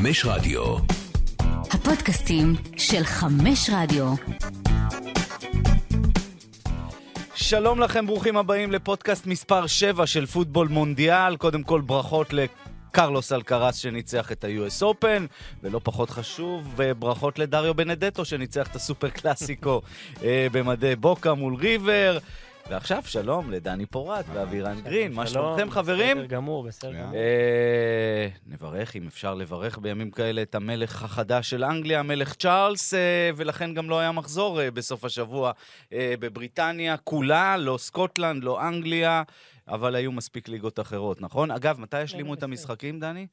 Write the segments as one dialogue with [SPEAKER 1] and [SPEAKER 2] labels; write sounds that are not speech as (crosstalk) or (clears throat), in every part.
[SPEAKER 1] חמש רדיו.
[SPEAKER 2] הפודקאסטים של חמש רדיו.
[SPEAKER 3] שלום לכם, ברוכים הבאים לפודקאסט מספר 7 של פוטבול מונדיאל. קודם כל ברכות לקרלוס אלקרס שניצח את ה-US Open, ולא פחות חשוב, ברכות לדריו בנדטו שניצח את הסופר קלאסיקו אה, במדי בוקה מול ריבר. ועכשיו שלום לדני פורט ואבירן גרין, מה שלומכם חברים?
[SPEAKER 4] בסדר גמור, בסדר גמור.
[SPEAKER 3] אה, נברך, אם אפשר לברך בימים כאלה, את המלך החדש של אנגליה, המלך צ'ארלס, אה, ולכן גם לא היה מחזור אה, בסוף השבוע אה, בבריטניה כולה, לא סקוטלנד, לא אנגליה, אבל היו מספיק ליגות אחרות, נכון? אגב, מתי ישלימו את
[SPEAKER 4] בסדר.
[SPEAKER 3] המשחקים, דני?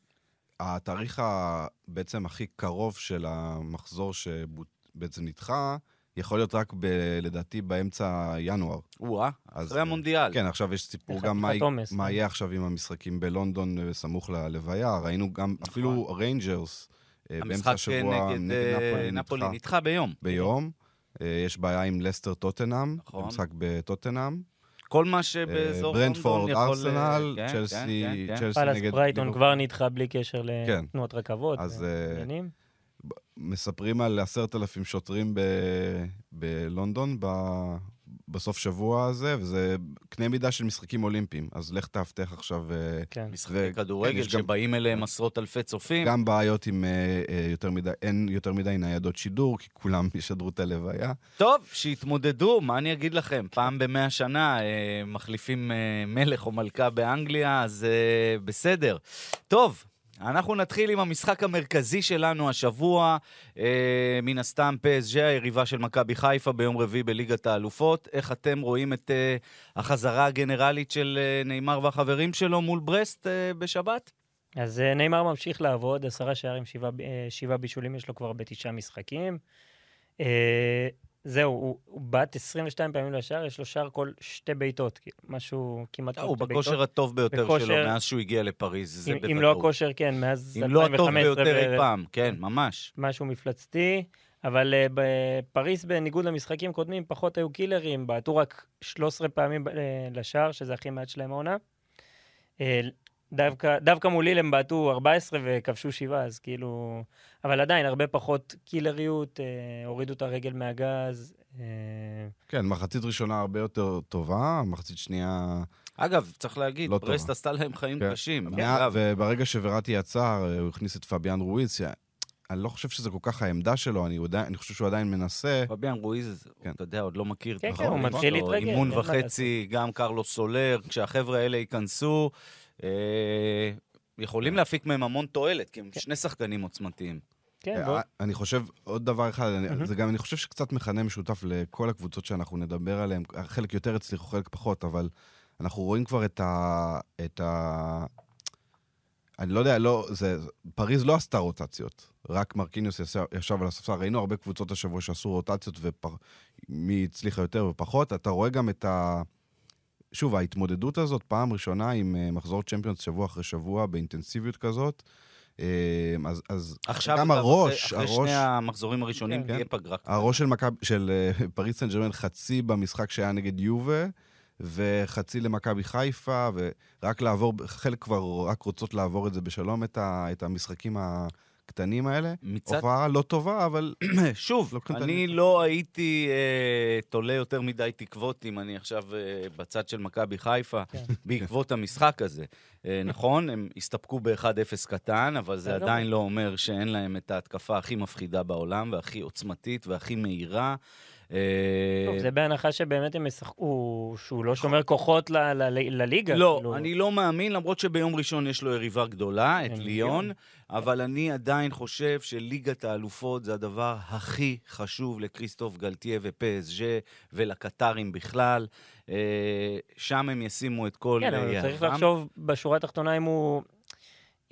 [SPEAKER 5] התאריך בעצם הכי קרוב של המחזור שבעצם נדחה, יכול להיות רק, ב- לדעתי, באמצע ינואר.
[SPEAKER 3] או-אה, אחרי
[SPEAKER 5] אה,
[SPEAKER 3] המונדיאל.
[SPEAKER 5] כן, עכשיו יש סיפור גם מה, מה
[SPEAKER 4] כן.
[SPEAKER 5] יהיה עכשיו עם המשחקים בלונדון אה, סמוך ללוויה. ראינו גם, אפילו ריינג'רס, אה, באמצע השבוע
[SPEAKER 3] נגד
[SPEAKER 5] נגד נפולי נדחה
[SPEAKER 3] נדחה ביום.
[SPEAKER 5] ביום. יש בעיה עם לסטר טוטנאם,
[SPEAKER 3] נכון.
[SPEAKER 5] המשחק בטוטנאם.
[SPEAKER 3] כל מה שבאזור לונדון
[SPEAKER 5] ברנדפורד,
[SPEAKER 3] יכול...
[SPEAKER 5] ארסנל,
[SPEAKER 3] כן,
[SPEAKER 5] צ'לסי,
[SPEAKER 3] כן.
[SPEAKER 5] צ'לסי נגד...
[SPEAKER 4] ברייטון
[SPEAKER 5] ליברפול.
[SPEAKER 4] כבר נדחה בלי קשר
[SPEAKER 5] כן.
[SPEAKER 4] לתנועות רכבות
[SPEAKER 5] אז, אה. מספרים על עשרת אלפים שוטרים ב... בלונדון ב... בסוף שבוע הזה, וזה קנה מידה של משחקים אולימפיים. אז לך תאבטח עכשיו. אה,
[SPEAKER 4] כן.
[SPEAKER 3] משחקי
[SPEAKER 5] ו-
[SPEAKER 3] כדורגל
[SPEAKER 5] כן, יש גם-
[SPEAKER 3] שבאים אליהם עשרות אלפי צופים.
[SPEAKER 5] גם בעיות עם אה, אה, יותר מדי, אין יותר מדי ניידות שידור, כי כולם (laughs) ישדרו את הלוויה.
[SPEAKER 3] טוב, שיתמודדו, מה אני אגיד לכם? פעם במאה שנה אה, מחליפים אה, מלך או מלכה באנגליה, אז אה, בסדר. טוב, אנחנו נתחיל עם המשחק המרכזי שלנו השבוע, אה, מן הסתם PSG, היריבה של מכבי חיפה ביום רביעי בליגת האלופות. איך אתם רואים את אה, החזרה הגנרלית של אה, נאמר והחברים שלו מול ברסט אה, בשבת?
[SPEAKER 4] אז אה, נאמר ממשיך לעבוד, עשרה שערים, שבעה אה, שבעה בישולים יש לו כבר בתשעה משחקים. אה, זהו, הוא- הוא בעט 22 פעמים לשער, יש לו שער כל שתי בעיטות, משהו כמעט...
[SPEAKER 3] אה,
[SPEAKER 4] כל
[SPEAKER 3] הוא בכושר. הטוב ביותר
[SPEAKER 4] בכושר-
[SPEAKER 3] שלו מאז שהוא הגיע לפריז, זה בוודאות.
[SPEAKER 4] אם לא הכושר, כן, מאז
[SPEAKER 3] אם לא הטוב
[SPEAKER 4] 2015
[SPEAKER 3] ביותר אי. פעם, כן, ממש.
[SPEAKER 4] משהו מפלצתי, אבל uh, בפריז, בניגוד למשחקים קודמים, פחות היו קילרים, בעטו רק 13 פעמים uh, לשער, שזה הכי מעט שלהם העונה. Uh, דווקא, דווקא מול ליל הם בעטו 14 וכבשו 7, אז כאילו... אבל עדיין, הרבה פחות קילריות, uh, הורידו את הרגל מהגז. Uh,
[SPEAKER 5] כן, מחצית ראשונה הרבה יותר טובה, מחצית שנייה...
[SPEAKER 3] אגב, צריך להגיד,
[SPEAKER 5] לא
[SPEAKER 3] ברסט. עשתה להם חיים
[SPEAKER 5] כן.
[SPEAKER 3] קשים.
[SPEAKER 5] מה-
[SPEAKER 3] אגב,
[SPEAKER 5] וברגע שוורטי יצא, הוא הכניס את פביאן רואיז, ש- אני לא חושב שזה כל כך העמדה שלו, אני, יודע, אני חושב שהוא עדיין מנסה.
[SPEAKER 3] פביאן רואיז,
[SPEAKER 5] כן.
[SPEAKER 3] אתה יודע, עוד לא מכיר.
[SPEAKER 4] כן,
[SPEAKER 3] את
[SPEAKER 4] כן, הוא מתחיל להתרגל,
[SPEAKER 3] אימון
[SPEAKER 4] מה
[SPEAKER 3] וחצי, גם קרלוס סולר, כשהחבר'ה האלה ייכנסו, אה, יכולים להפיק מהם המון תועלת, כי הם
[SPEAKER 4] כן.
[SPEAKER 3] שני שחקנים עוצמתיים.
[SPEAKER 4] כן,
[SPEAKER 5] אה,
[SPEAKER 4] בוא.
[SPEAKER 5] אני חושב, עוד דבר אחד. זה גם, אני חושב שקצת מכנה משותף לכל הקבוצות שאנחנו נדבר עליהן, חלק יותר הצליחו, חלק פחות, אבל אנחנו רואים כבר את ה... את ה... אני לא יודע, לא, זה, פריז לא עשתה רוטציות, רק מרקיניוס ישב, ישב על הספסל. ראינו הרבה קבוצות השבוע שעשו רוטציות, ומי הצליחה יותר ופחות. אתה רואה גם את ה... שוב, ההתמודדות הזאת, פעם ראשונה עם אה, מחזור צ'מפיונס שבוע אחרי שבוע, באינטנסיביות כזאת. אה, אז, אז
[SPEAKER 3] עכשיו,
[SPEAKER 5] גם הראש,
[SPEAKER 3] אחרי
[SPEAKER 5] הראש...
[SPEAKER 3] שני המחזורים הראשונים,
[SPEAKER 4] כן.
[SPEAKER 3] תהיה פגרה.
[SPEAKER 5] הראש של, מכב, של אה, פריס סן ג'רמן חצי במשחק שהיה נגד יובה, וחצי למכבי חיפה, ורק לעבור, חלק כבר רק רוצות לעבור את זה בשלום, את, ה, את המשחקים הקטנים האלה.
[SPEAKER 3] מצד
[SPEAKER 5] הופעה לא טובה, אבל (clears throat)
[SPEAKER 3] שוב,
[SPEAKER 5] לא קטנים.
[SPEAKER 3] אני לא הייתי אה, תולה יותר מדי תקוות אם אני עכשיו אה, בצד של מכבי חיפה,
[SPEAKER 4] כן.
[SPEAKER 3] בעקבות המשחק הזה. אה, נכון, הם הסתפקו ב-1-0 קטן, אבל זה
[SPEAKER 4] בסדר.
[SPEAKER 3] עדיין לא אומר שאין להם את ההתקפה הכי מפחידה בעולם, והכי עוצמתית והכי מהירה. אה,
[SPEAKER 4] טוב, זה בהנחה שבאמת הם ישחקו, שהוא לא שומר כוחות ל- ל- לליגה.
[SPEAKER 3] לא,
[SPEAKER 4] כאילו.
[SPEAKER 3] אני לא מאמין, למרות שביום ראשון יש לו יריבה גדולה, את ליון. אבל אני עדיין חושב שליגת האלופות זה הדבר הכי חשוב לכריסטוף גלטיה ופסג'ה ולקטרים בכלל. אה, שם הם ישימו את כל
[SPEAKER 4] כן, אבל
[SPEAKER 3] יהבם.
[SPEAKER 4] צריך לחשוב בשורה התחתונה אם הוא...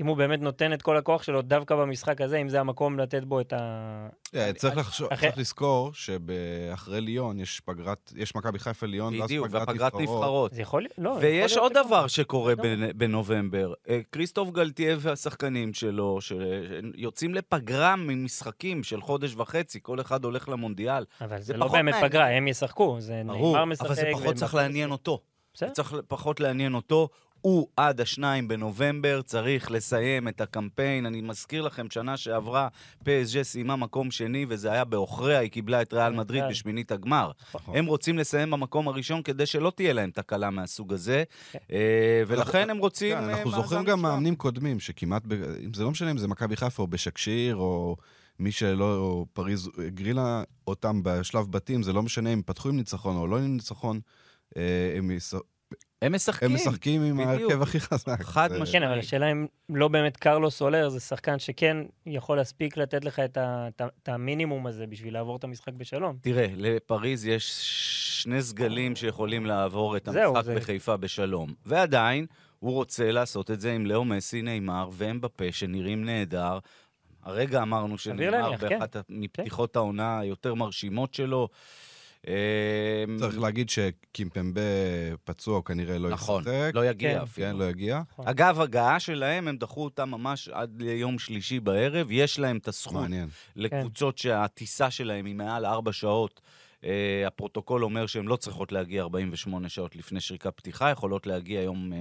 [SPEAKER 4] אם הוא באמת נותן את כל הכוח שלו דווקא במשחק הזה, אם זה המקום לתת בו את ה...
[SPEAKER 5] אה, צריך, לחשוב,
[SPEAKER 4] אחרי-
[SPEAKER 5] צריך לזכור שאחרי ליון יש פגרת, יש מכבי חיפה ליון, ואז פגרת
[SPEAKER 3] והפגרת נבחרות.
[SPEAKER 4] זה יכול להיות... לא,
[SPEAKER 3] ויש עוד. דבר שקורה
[SPEAKER 4] לא.
[SPEAKER 3] בנ- בנובמבר. אה, כריסטוף גלטיה והשחקנים שלו, שיוצאים לפגרה ממשחקים של חודש וחצי, כל אחד הולך למונדיאל.
[SPEAKER 4] אבל
[SPEAKER 3] זה
[SPEAKER 4] זה לא באמת
[SPEAKER 3] מעניין.
[SPEAKER 4] פגרה, הם ישחקו. זה נאמר משחק.
[SPEAKER 3] אבל זה פחות צריך לעניין אותו.
[SPEAKER 4] בסדר.
[SPEAKER 3] צריך פחות לעניין אותו. הוא עד השניים בנובמבר צריך לסיים את הקמפיין. אני מזכיר לכם, שנה שעברה PSG סיימה מקום שני, וזה היה בעוכריה, היא קיבלה את ריאל מדריד
[SPEAKER 4] כן.
[SPEAKER 3] בשמינית הגמר.
[SPEAKER 5] נכון.
[SPEAKER 3] הם רוצים לסיים במקום הראשון כדי שלא תהיה להם תקלה מהסוג הזה,
[SPEAKER 4] כן.
[SPEAKER 3] אה, ולכן הם רוצים...
[SPEAKER 5] כן,
[SPEAKER 3] אה,
[SPEAKER 5] אנחנו זוכרים גם. מאמנים קודמים, שכמעט, זה לא משנה אם זה מכבי חיפה או בשקשיר, או מי שלא, או פריז הגרילה אותם בשלב בתים, זה לא משנה אם פתחו עם ניצחון או לא עם ניצחון, אה, הם.
[SPEAKER 3] הם משחקים.
[SPEAKER 5] הם משחקים עם. ההרכב הכי חזק.
[SPEAKER 3] חד משמעית.
[SPEAKER 4] כן, אבל השאלה אם לא באמת קרלוס סולר זה שחקן שכן יכול להספיק לתת לך את המינימום הזה בשביל לעבור את המשחק בשלום.
[SPEAKER 3] תראה, לפריז יש שני סגלים שיכולים לעבור את המשחק בחיפה בשלום. ועדיין, הוא רוצה לעשות את זה עם לאו מסי, נאמר ואמבפה, שנראים נהדר. הרגע אמרנו שנאמר
[SPEAKER 4] להניח, כן.
[SPEAKER 3] באחת מפתיחות העונה היותר מרשימות שלו. אה,
[SPEAKER 5] צריך להגיד שקימפמבה פצוע, כנראה לא
[SPEAKER 3] נכון,
[SPEAKER 5] ישחק.
[SPEAKER 3] לא יגיע
[SPEAKER 4] כן.
[SPEAKER 3] אפילו.
[SPEAKER 5] כן, לא יגיע.
[SPEAKER 4] נכון.
[SPEAKER 3] אגב, הגעה שלהם, הם דחו אותה ממש עד ליום שלישי בערב. יש להם את הזכות
[SPEAKER 5] מעניין.
[SPEAKER 3] לקבוצות שהטיסה שלהם היא מעל ארבע שעות. Uh, הפרוטוקול אומר שהן לא צריכות להגיע 48 שעות לפני שריקה פתיחה, יכולות להגיע יום, uh,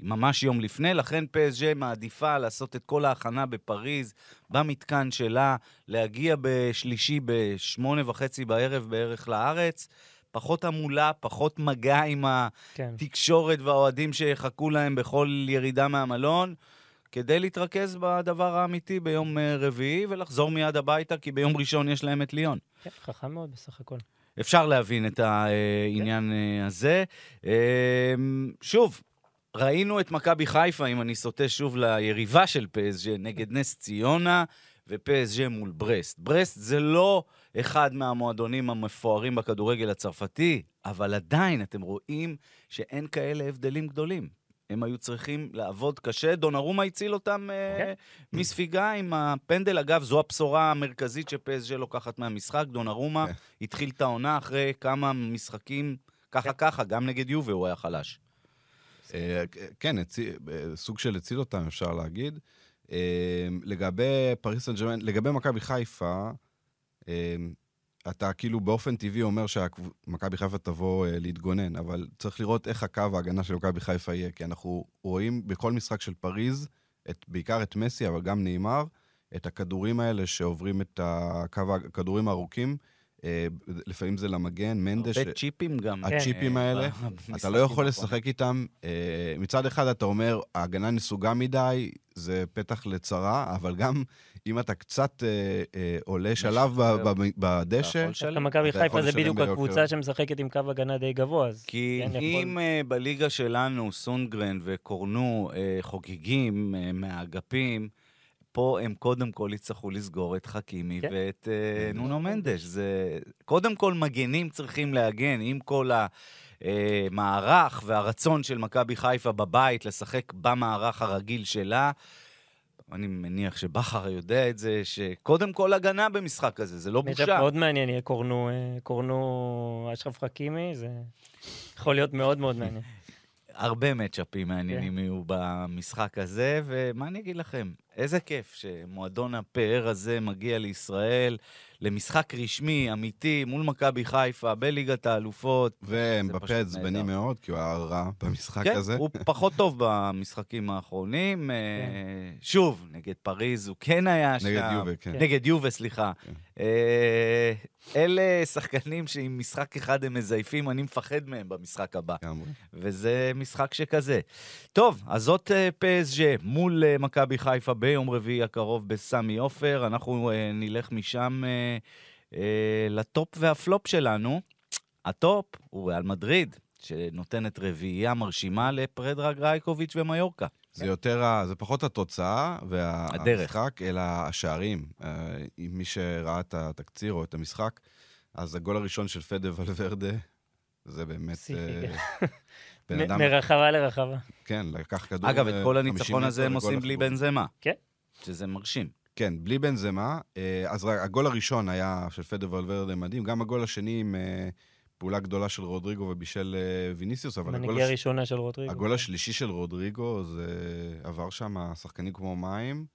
[SPEAKER 3] ממש יום לפני, לכן PSG מעדיפה לעשות את כל ההכנה בפריז, במתקן שלה, להגיע בשלישי בשמונה וחצי בערב בערך לארץ, פחות המולה, פחות מגע עם
[SPEAKER 4] כן.
[SPEAKER 3] התקשורת והאוהדים שיחכו להם בכל ירידה מהמלון. כדי להתרכז בדבר האמיתי ביום אה, רביעי ולחזור מיד הביתה, כי ביום ראשון יש להם את ליון.
[SPEAKER 4] כן, חכם מאוד בסך הכל.
[SPEAKER 3] אפשר להבין את העניין אה, הזה. אה, שוב, ראינו את מכבי חיפה, אם אני סוטה שוב ליריבה של פסג' נגד נס ציונה ופסג' מול ברסט. ברסט זה לא אחד מהמועדונים המפוארים בכדורגל הצרפתי, אבל עדיין אתם רואים שאין כאלה הבדלים גדולים. הם היו צריכים לעבוד קשה. דונרומה הציל אותם אה,
[SPEAKER 4] כן.
[SPEAKER 3] מספיגה עם הפנדל. אגב, זו הבשורה המרכזית שפסג' לוקחת מהמשחק. דונרומה
[SPEAKER 5] כן.
[SPEAKER 3] התחיל את העונה אחרי כמה משחקים, ככה ככה, גם נגד יובה הוא היה חלש.
[SPEAKER 5] אה, כן, הצי- אה, סוג של הציל אותם, אפשר להגיד. אה, לגבי פריס סן ג'רמן, לגבי מכבי חיפה, אה, אתה כאילו באופן טבעי אומר שמכבי חיפה תבוא אה, להתגונן, אבל צריך לראות איך הקו ההגנה של מכבי חיפה יהיה, כי אנחנו רואים בכל משחק של פריז, את, בעיקר את מסי, אבל גם נאמר, את הכדורים האלה שעוברים את הקו, הכדורים הארוכים, לפעמים זה למגן, מנדש,
[SPEAKER 3] הרבה צ'יפים גם.
[SPEAKER 5] הצ'יפים
[SPEAKER 3] אה,
[SPEAKER 5] האלה, (laughs) אתה לא יכול. לשחק איתם. אה, מצד אחד אתה אומר, ההגנה נסוגה מדי, זה פתח לצרה, אבל גם אם אתה קצת אה, אה, עולה שלב ב-
[SPEAKER 3] משחרר.
[SPEAKER 5] ב- בדשא,
[SPEAKER 3] אתה יכול לשלם.
[SPEAKER 4] דווקא מכבי חיפה זה בדיוק. הקבוצה שמשחקת עם קו הגנה די גבוה, אז...
[SPEAKER 3] כי
[SPEAKER 4] כן,
[SPEAKER 3] אם אה, בליגה שלנו סונגרן וקורנו אה, חוגגים אה, מהאגפים, פה הם קודם כל יצטרכו לסגור את חכימי
[SPEAKER 4] כן.
[SPEAKER 3] ואת אה, נונו מנדש. זה... קודם כל מגנים צריכים להגן עם כל המערך והרצון של מכבי חיפה בבית לשחק במערך הרגיל שלה. אני מניח שבכר יודע את זה, שקודם כל הגנה במשחק הזה, זה לא
[SPEAKER 4] מצ'אפ
[SPEAKER 3] בושה.
[SPEAKER 4] מאוד מעניין יהיה קורנו, אה, קורנו אשרף חכימי, זה יכול להיות מאוד מאוד מעניין. (laughs)
[SPEAKER 3] הרבה מצ'אפים מעניינים
[SPEAKER 4] כן.
[SPEAKER 3] יהיו במשחק הזה, ומה אני אגיד לכם? איזה כיף שמועדון הפאר הזה מגיע לישראל למשחק רשמי, אמיתי, מול מכבי חיפה, בליגת האלופות.
[SPEAKER 5] והם
[SPEAKER 3] זה
[SPEAKER 5] בפה
[SPEAKER 3] פשוט
[SPEAKER 5] עצבני. מאוד, כי הוא היה רע במשחק
[SPEAKER 3] כן,
[SPEAKER 5] הזה.
[SPEAKER 3] הוא פחות טוב במשחקים האחרונים. אה, שוב, נגד פריז הוא כן היה שם.
[SPEAKER 5] נגד יובה, כן.
[SPEAKER 3] נגד יובה, סליחה.
[SPEAKER 5] כן.
[SPEAKER 3] אה, אלה שחקנים שעם משחק אחד הם מזייפים, אני מפחד מהם במשחק הבא. וזה משחק שכזה. טוב, אז זאת אה, פסג' מול אה, מכבי חיפה ביום רביעי הקרוב בסמי עופר. אנחנו אה, נלך משם אה, אה, ל top וה flop שלנו. ה top הוא ריאל מדריד, שנותנת רביעייה מרשימה לפרדראג רייקוביץ' ומיורקה.
[SPEAKER 5] זה יותר, זה פחות התוצאה. והמשחק, אלא השערים. אה, אם מי שראה את התקציר או את המשחק, אז הגול הראשון של פדה ולוורדה, זה באמת... אה, (laughs) בן אדם,
[SPEAKER 4] מרחבה לרחבה.
[SPEAKER 5] כן, לקח כדור...
[SPEAKER 3] אגב, את
[SPEAKER 5] אה,
[SPEAKER 3] כל
[SPEAKER 5] 50
[SPEAKER 3] הניצחון הזה הם עושים בלי
[SPEAKER 5] לא חיבור.
[SPEAKER 3] בנזמה.
[SPEAKER 4] כן.
[SPEAKER 3] שזה מרשים.
[SPEAKER 5] כן, בלי בנזמה. אה, אז הגול הראשון היה של פדה ולוורדה מדהים, גם הגול השני עם פעולה גדולה של רודריגו ובישל אה, ויניסיוס, אבל הגול,
[SPEAKER 4] מנהיגי
[SPEAKER 5] הש...
[SPEAKER 4] הראשונה של רודריגו.
[SPEAKER 5] הגול השלישי של רודריגו, זה עבר שם שחקנים כמו מים,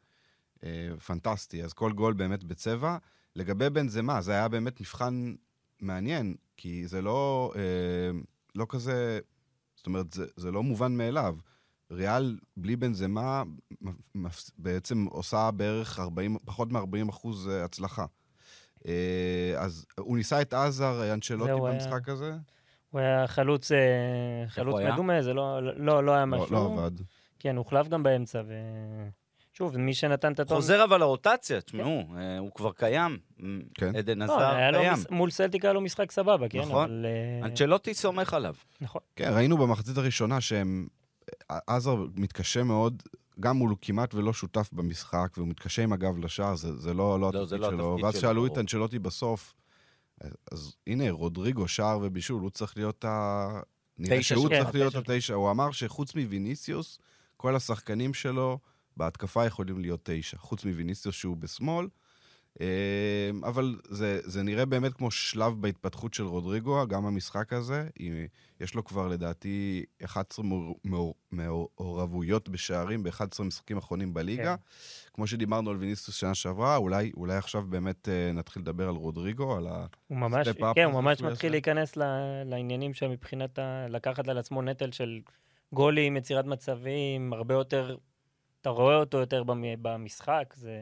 [SPEAKER 5] אה, פנטסטי. אז כל גול באמת בצבע. לגבי בנזמה, זה היה באמת מבחן מעניין, כי זה לא, אה, לא כזה, זאת אומרת, זה, זה לא מובן מאליו. ריאל בלי בנזמה מ- מפס- בעצם עושה בערך 40, פחות מ-40 אחוז הצלחה. אה, אז הוא ניסה את עזר,
[SPEAKER 4] זהו, היה-
[SPEAKER 5] במשחק הזה,
[SPEAKER 4] הוא היה חלוץ, אה, חלוץ
[SPEAKER 3] הוא היה?
[SPEAKER 4] מדומה, זה לא, לא, לא היה
[SPEAKER 5] לא,
[SPEAKER 4] משהו.
[SPEAKER 5] לא עבד.
[SPEAKER 4] כן, הוא הוחלף גם באמצע, ו... שוב, מי שנתן את הטון...
[SPEAKER 3] חוזר אבל לרוטציה, תשמעו, אה, הוא כבר קיים.
[SPEAKER 5] כן.
[SPEAKER 3] עדן
[SPEAKER 4] לא,
[SPEAKER 3] עזר
[SPEAKER 4] היה
[SPEAKER 3] קיים.
[SPEAKER 4] מול סלטיק היה לו משחק סבבה, כן?
[SPEAKER 3] נכון.
[SPEAKER 4] אבל, אה,
[SPEAKER 3] אנצ'לוטי סומך עליו.
[SPEAKER 4] נכון.
[SPEAKER 5] כן, ראינו במחצית הראשונה שהם... עזר מתקשה מאוד, גם הוא כמעט ולא שותף במשחק, והוא מתקשה עם הגב לשער, זה, זה לא, לא
[SPEAKER 3] לא, זה
[SPEAKER 5] התפקיד
[SPEAKER 3] לא
[SPEAKER 5] שלו. ואז
[SPEAKER 3] שלו,
[SPEAKER 5] שאלו את
[SPEAKER 3] ברור.
[SPEAKER 5] אנצ'לוטי בסוף, אז הנה, רודריגו, שער ובישול, הוא צריך להיות ה... נראה
[SPEAKER 3] תשע
[SPEAKER 5] שהוא
[SPEAKER 4] שלו.
[SPEAKER 5] צריך
[SPEAKER 4] כן,
[SPEAKER 5] להיות
[SPEAKER 4] התשע
[SPEAKER 5] התשע. הוא אמר שחוץ מוויניסיוס, כל השחקנים שלו בהתקפה יכולים להיות תשע. חוץ מוויניסיוס שהוא בשמאל. אה, אבל זה, זה נראה באמת כמו שלב בהתפתחות של רודריגו, גם המשחק הזה. יש לו כבר לדעתי 11 מעור- מעור- מעורבויות בשערים ב-11 משחקים אחרונים בליגה.
[SPEAKER 4] כן.
[SPEAKER 5] כמו שדיברנו על ויניסיוס שנה שעברה, אולי, אולי עכשיו באמת אה, נתחיל לדבר על רודריגו, על ה...
[SPEAKER 4] הוא ממש, כן, הוא ממש מתחיל. להיכנס ל- לעניינים שם מבחינת ה... לקחת על עצמו נטל של גולים, יצירת מצבים, הרבה יותר... אתה רואה אותו יותר במ- במשחק, זה...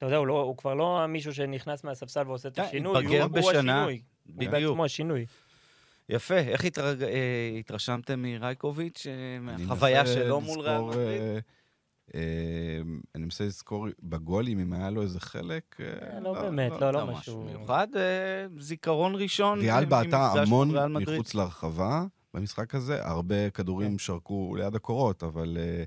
[SPEAKER 4] אתה יודע, הוא, לא, הוא כבר לא מישהו שנכנס מהספסל ועושה את
[SPEAKER 3] כן,
[SPEAKER 4] השינוי, הוא,
[SPEAKER 3] בשנה,
[SPEAKER 4] הוא השינוי. הוא
[SPEAKER 3] בדיוק.
[SPEAKER 4] בעצמו השינוי.
[SPEAKER 3] יפה. איך התרג... אה, התרשמתם מרייקוביץ', אה, מהחוויה שלו מול ריאל מדריד?
[SPEAKER 5] אה, אה, אני מנסה לזכור בגולים, אם היה לו איזה חלק. אה,
[SPEAKER 4] לא באמת, לא, לא
[SPEAKER 3] לא
[SPEAKER 4] משהו...
[SPEAKER 3] מיוחד, אה, זיכרון ראשון.
[SPEAKER 5] ריאל
[SPEAKER 3] אה,
[SPEAKER 5] בעטה המון. מחוץ לרחבה במשחק הזה, הרבה כדורים
[SPEAKER 4] כן.
[SPEAKER 5] שרקו ליד הקורות, אבל אה,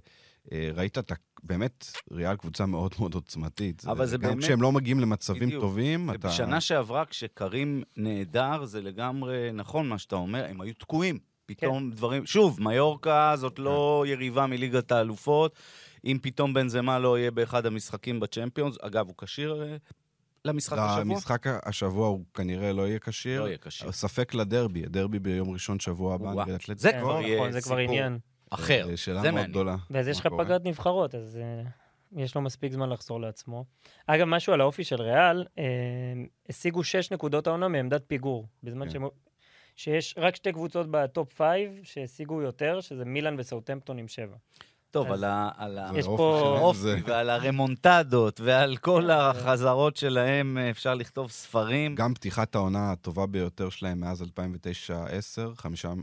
[SPEAKER 5] אה, ראית את ה... באמת, ריאל קבוצה מאוד מאוד עוצמתית.
[SPEAKER 3] אבל זה
[SPEAKER 5] גם
[SPEAKER 3] באמת-
[SPEAKER 5] כשהם לא מגיעים למצבים
[SPEAKER 3] בדיוק.
[SPEAKER 5] טובים, אתה...
[SPEAKER 3] בשנה שעברה, כשקרים נהדר, זה לגמרי נכון מה שאתה אומר, הם היו תקועים. פתאום
[SPEAKER 4] כן.
[SPEAKER 3] דברים... שוב, מיורקה זאת לא יריבה מליגת האלופות. אם פתאום בנזמה לא יהיה באחד המשחקים בצ'מפיונס, אגב, הוא כשיר אה, למשחק השבוע?
[SPEAKER 5] למשחק השבוע הוא כנראה לא יהיה כשיר.
[SPEAKER 3] לא יהיה כשיר.
[SPEAKER 5] ספק לדרבי, הדרבי ביום ראשון שבוע הבא.
[SPEAKER 3] זה
[SPEAKER 4] כן,
[SPEAKER 3] כבר יהיה
[SPEAKER 4] נכון, זה כבר
[SPEAKER 3] סיפור.
[SPEAKER 4] עניין.
[SPEAKER 3] אחר.
[SPEAKER 5] אה, שאלה
[SPEAKER 3] זה
[SPEAKER 5] מאוד. גדולה.
[SPEAKER 4] ואז יש לך. פגרת נבחרות, אז uh, יש לו מספיק זמן לחזור לעצמו. אגב, משהו על האופי של ריאל, uh, השיגו שש נקודות העונה מעמדת פיגור, בזמן
[SPEAKER 5] כן.
[SPEAKER 4] שהם... שיש רק שתי קבוצות ב top five שהשיגו יותר, שזה מילאן וסאוטמפטון עם שבע.
[SPEAKER 3] טוב, על ה- על ה-
[SPEAKER 4] יש
[SPEAKER 5] האופי
[SPEAKER 4] פה-
[SPEAKER 5] זה-
[SPEAKER 3] ועל ה remontadas ועל כל. החזרות שלהם אה, אפשר לכתוב ספרים.
[SPEAKER 5] גם פתיחת העונה הטובה ביותר שלהם מאז 2009-2010, חמישה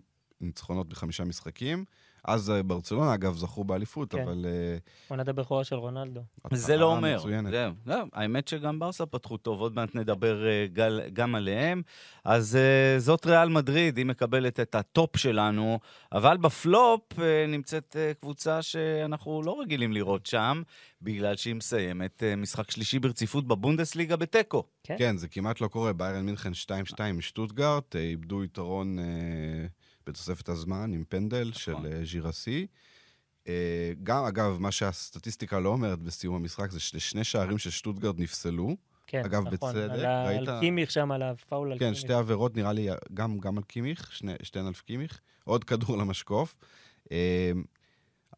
[SPEAKER 5] ניצחונות בחמישה משחקים. אז אה, ברצלונה, אגב, זכו באליפות,
[SPEAKER 4] כן.
[SPEAKER 5] אבל... אה,
[SPEAKER 4] עונת הבכורה של רונלדו.
[SPEAKER 3] זה לא אומר.
[SPEAKER 5] מצוינת.
[SPEAKER 3] זהו, זהו. האמת שגם ברסה פתחו טוב, עוד מעט נדבר אה, גל, גם עליהם. אז זאת ריאל מדריד, היא מקבלת את ה top שלנו, אבל בפלופ נמצאת קבוצה שאנחנו לא רגילים לראות שם, בגלל שהיא מסיימת משחק שלישי ברציפות בבונדסליגה בתיקו.
[SPEAKER 4] כן.
[SPEAKER 5] כן, זה כמעט לא קורה. ביירן מינכן 2-2 משטוטגרט, איבדו יתרון אה, בתוספת הזמן עם פנדל
[SPEAKER 3] נכון.
[SPEAKER 5] של אה, ז'ירסי. אה, גם, אגב, מה שהסטטיסטיקה לא אומרת בסיום המשחק זה ששני שערים של שטוטגרט נפסלו.
[SPEAKER 4] כן,
[SPEAKER 5] אגב,
[SPEAKER 4] נכון.
[SPEAKER 5] בצדק,
[SPEAKER 4] על, ה-
[SPEAKER 5] ראית-
[SPEAKER 4] על קימיך שם, על הפאול על
[SPEAKER 5] כן,
[SPEAKER 4] קימיך.
[SPEAKER 5] שתי עבירות נראה לי גם, גם על קימיך, שני, שתיהן על קימיך. עוד כדור (laughs) למשקוף. אה,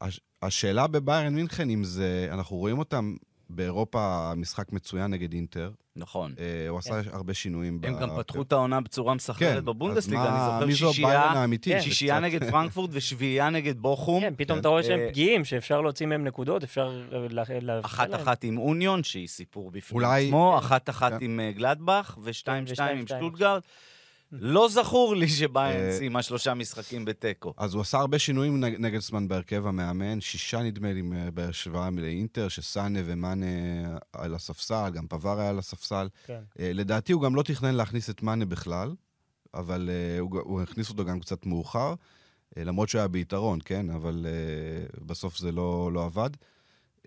[SPEAKER 5] הש, השאלה בביירן מינכן, אם זה, אנחנו רואים אותם באירופה משחק מצוין נגד אינטר.
[SPEAKER 3] נכון.
[SPEAKER 5] אה, הוא עשה הרבה שינויים.
[SPEAKER 3] הם
[SPEAKER 5] ב-
[SPEAKER 3] גם פתחו את העונה בצורה מסחררת
[SPEAKER 5] כן,
[SPEAKER 3] בבונדסליגה, אני
[SPEAKER 5] מי
[SPEAKER 3] זוכר
[SPEAKER 5] זו ביירן
[SPEAKER 3] שישייה,
[SPEAKER 5] האמיתית?
[SPEAKER 4] כן.
[SPEAKER 3] שישייה
[SPEAKER 5] שקצת-
[SPEAKER 3] נגד פרנקפורט ושביעייה נגד בוכום.
[SPEAKER 4] כן, פתאום
[SPEAKER 5] כן.
[SPEAKER 4] אתה רואה שהם
[SPEAKER 3] אה,
[SPEAKER 4] פגיעים, שאפשר להוציא מהם נקודות, אפשר אה, לה- להביא
[SPEAKER 3] אחת
[SPEAKER 4] להם.
[SPEAKER 3] אחת עם אוניון, שהיא סיפור בפני
[SPEAKER 5] אולי-
[SPEAKER 3] עצמו, אחת אחת
[SPEAKER 5] כן.
[SPEAKER 3] עם אה, גלדבך, ושתיים
[SPEAKER 4] כן,
[SPEAKER 3] שתיים עם. שטוטגרד. לא זכור לי שביירן
[SPEAKER 5] אה,
[SPEAKER 3] סיימה שלושה משחקים בתיקו.
[SPEAKER 5] אז הוא עשה הרבה שינויים נג- נגד זמן בהרכב המאמן, שישה נדמה לי אה, בהשוואה לאינטר, שסאנה ומאנה על הספסל, גם פבר היה על הספסל.
[SPEAKER 4] כן.
[SPEAKER 5] אה, לדעתי הוא גם לא תכנן להכניס את מאנה בכלל, אבל אה, הוא, הוא הכניס אותו גם קצת מאוחר, למרות שהוא היה ביתרון, כן? אבל בסוף זה לא, לא עבד.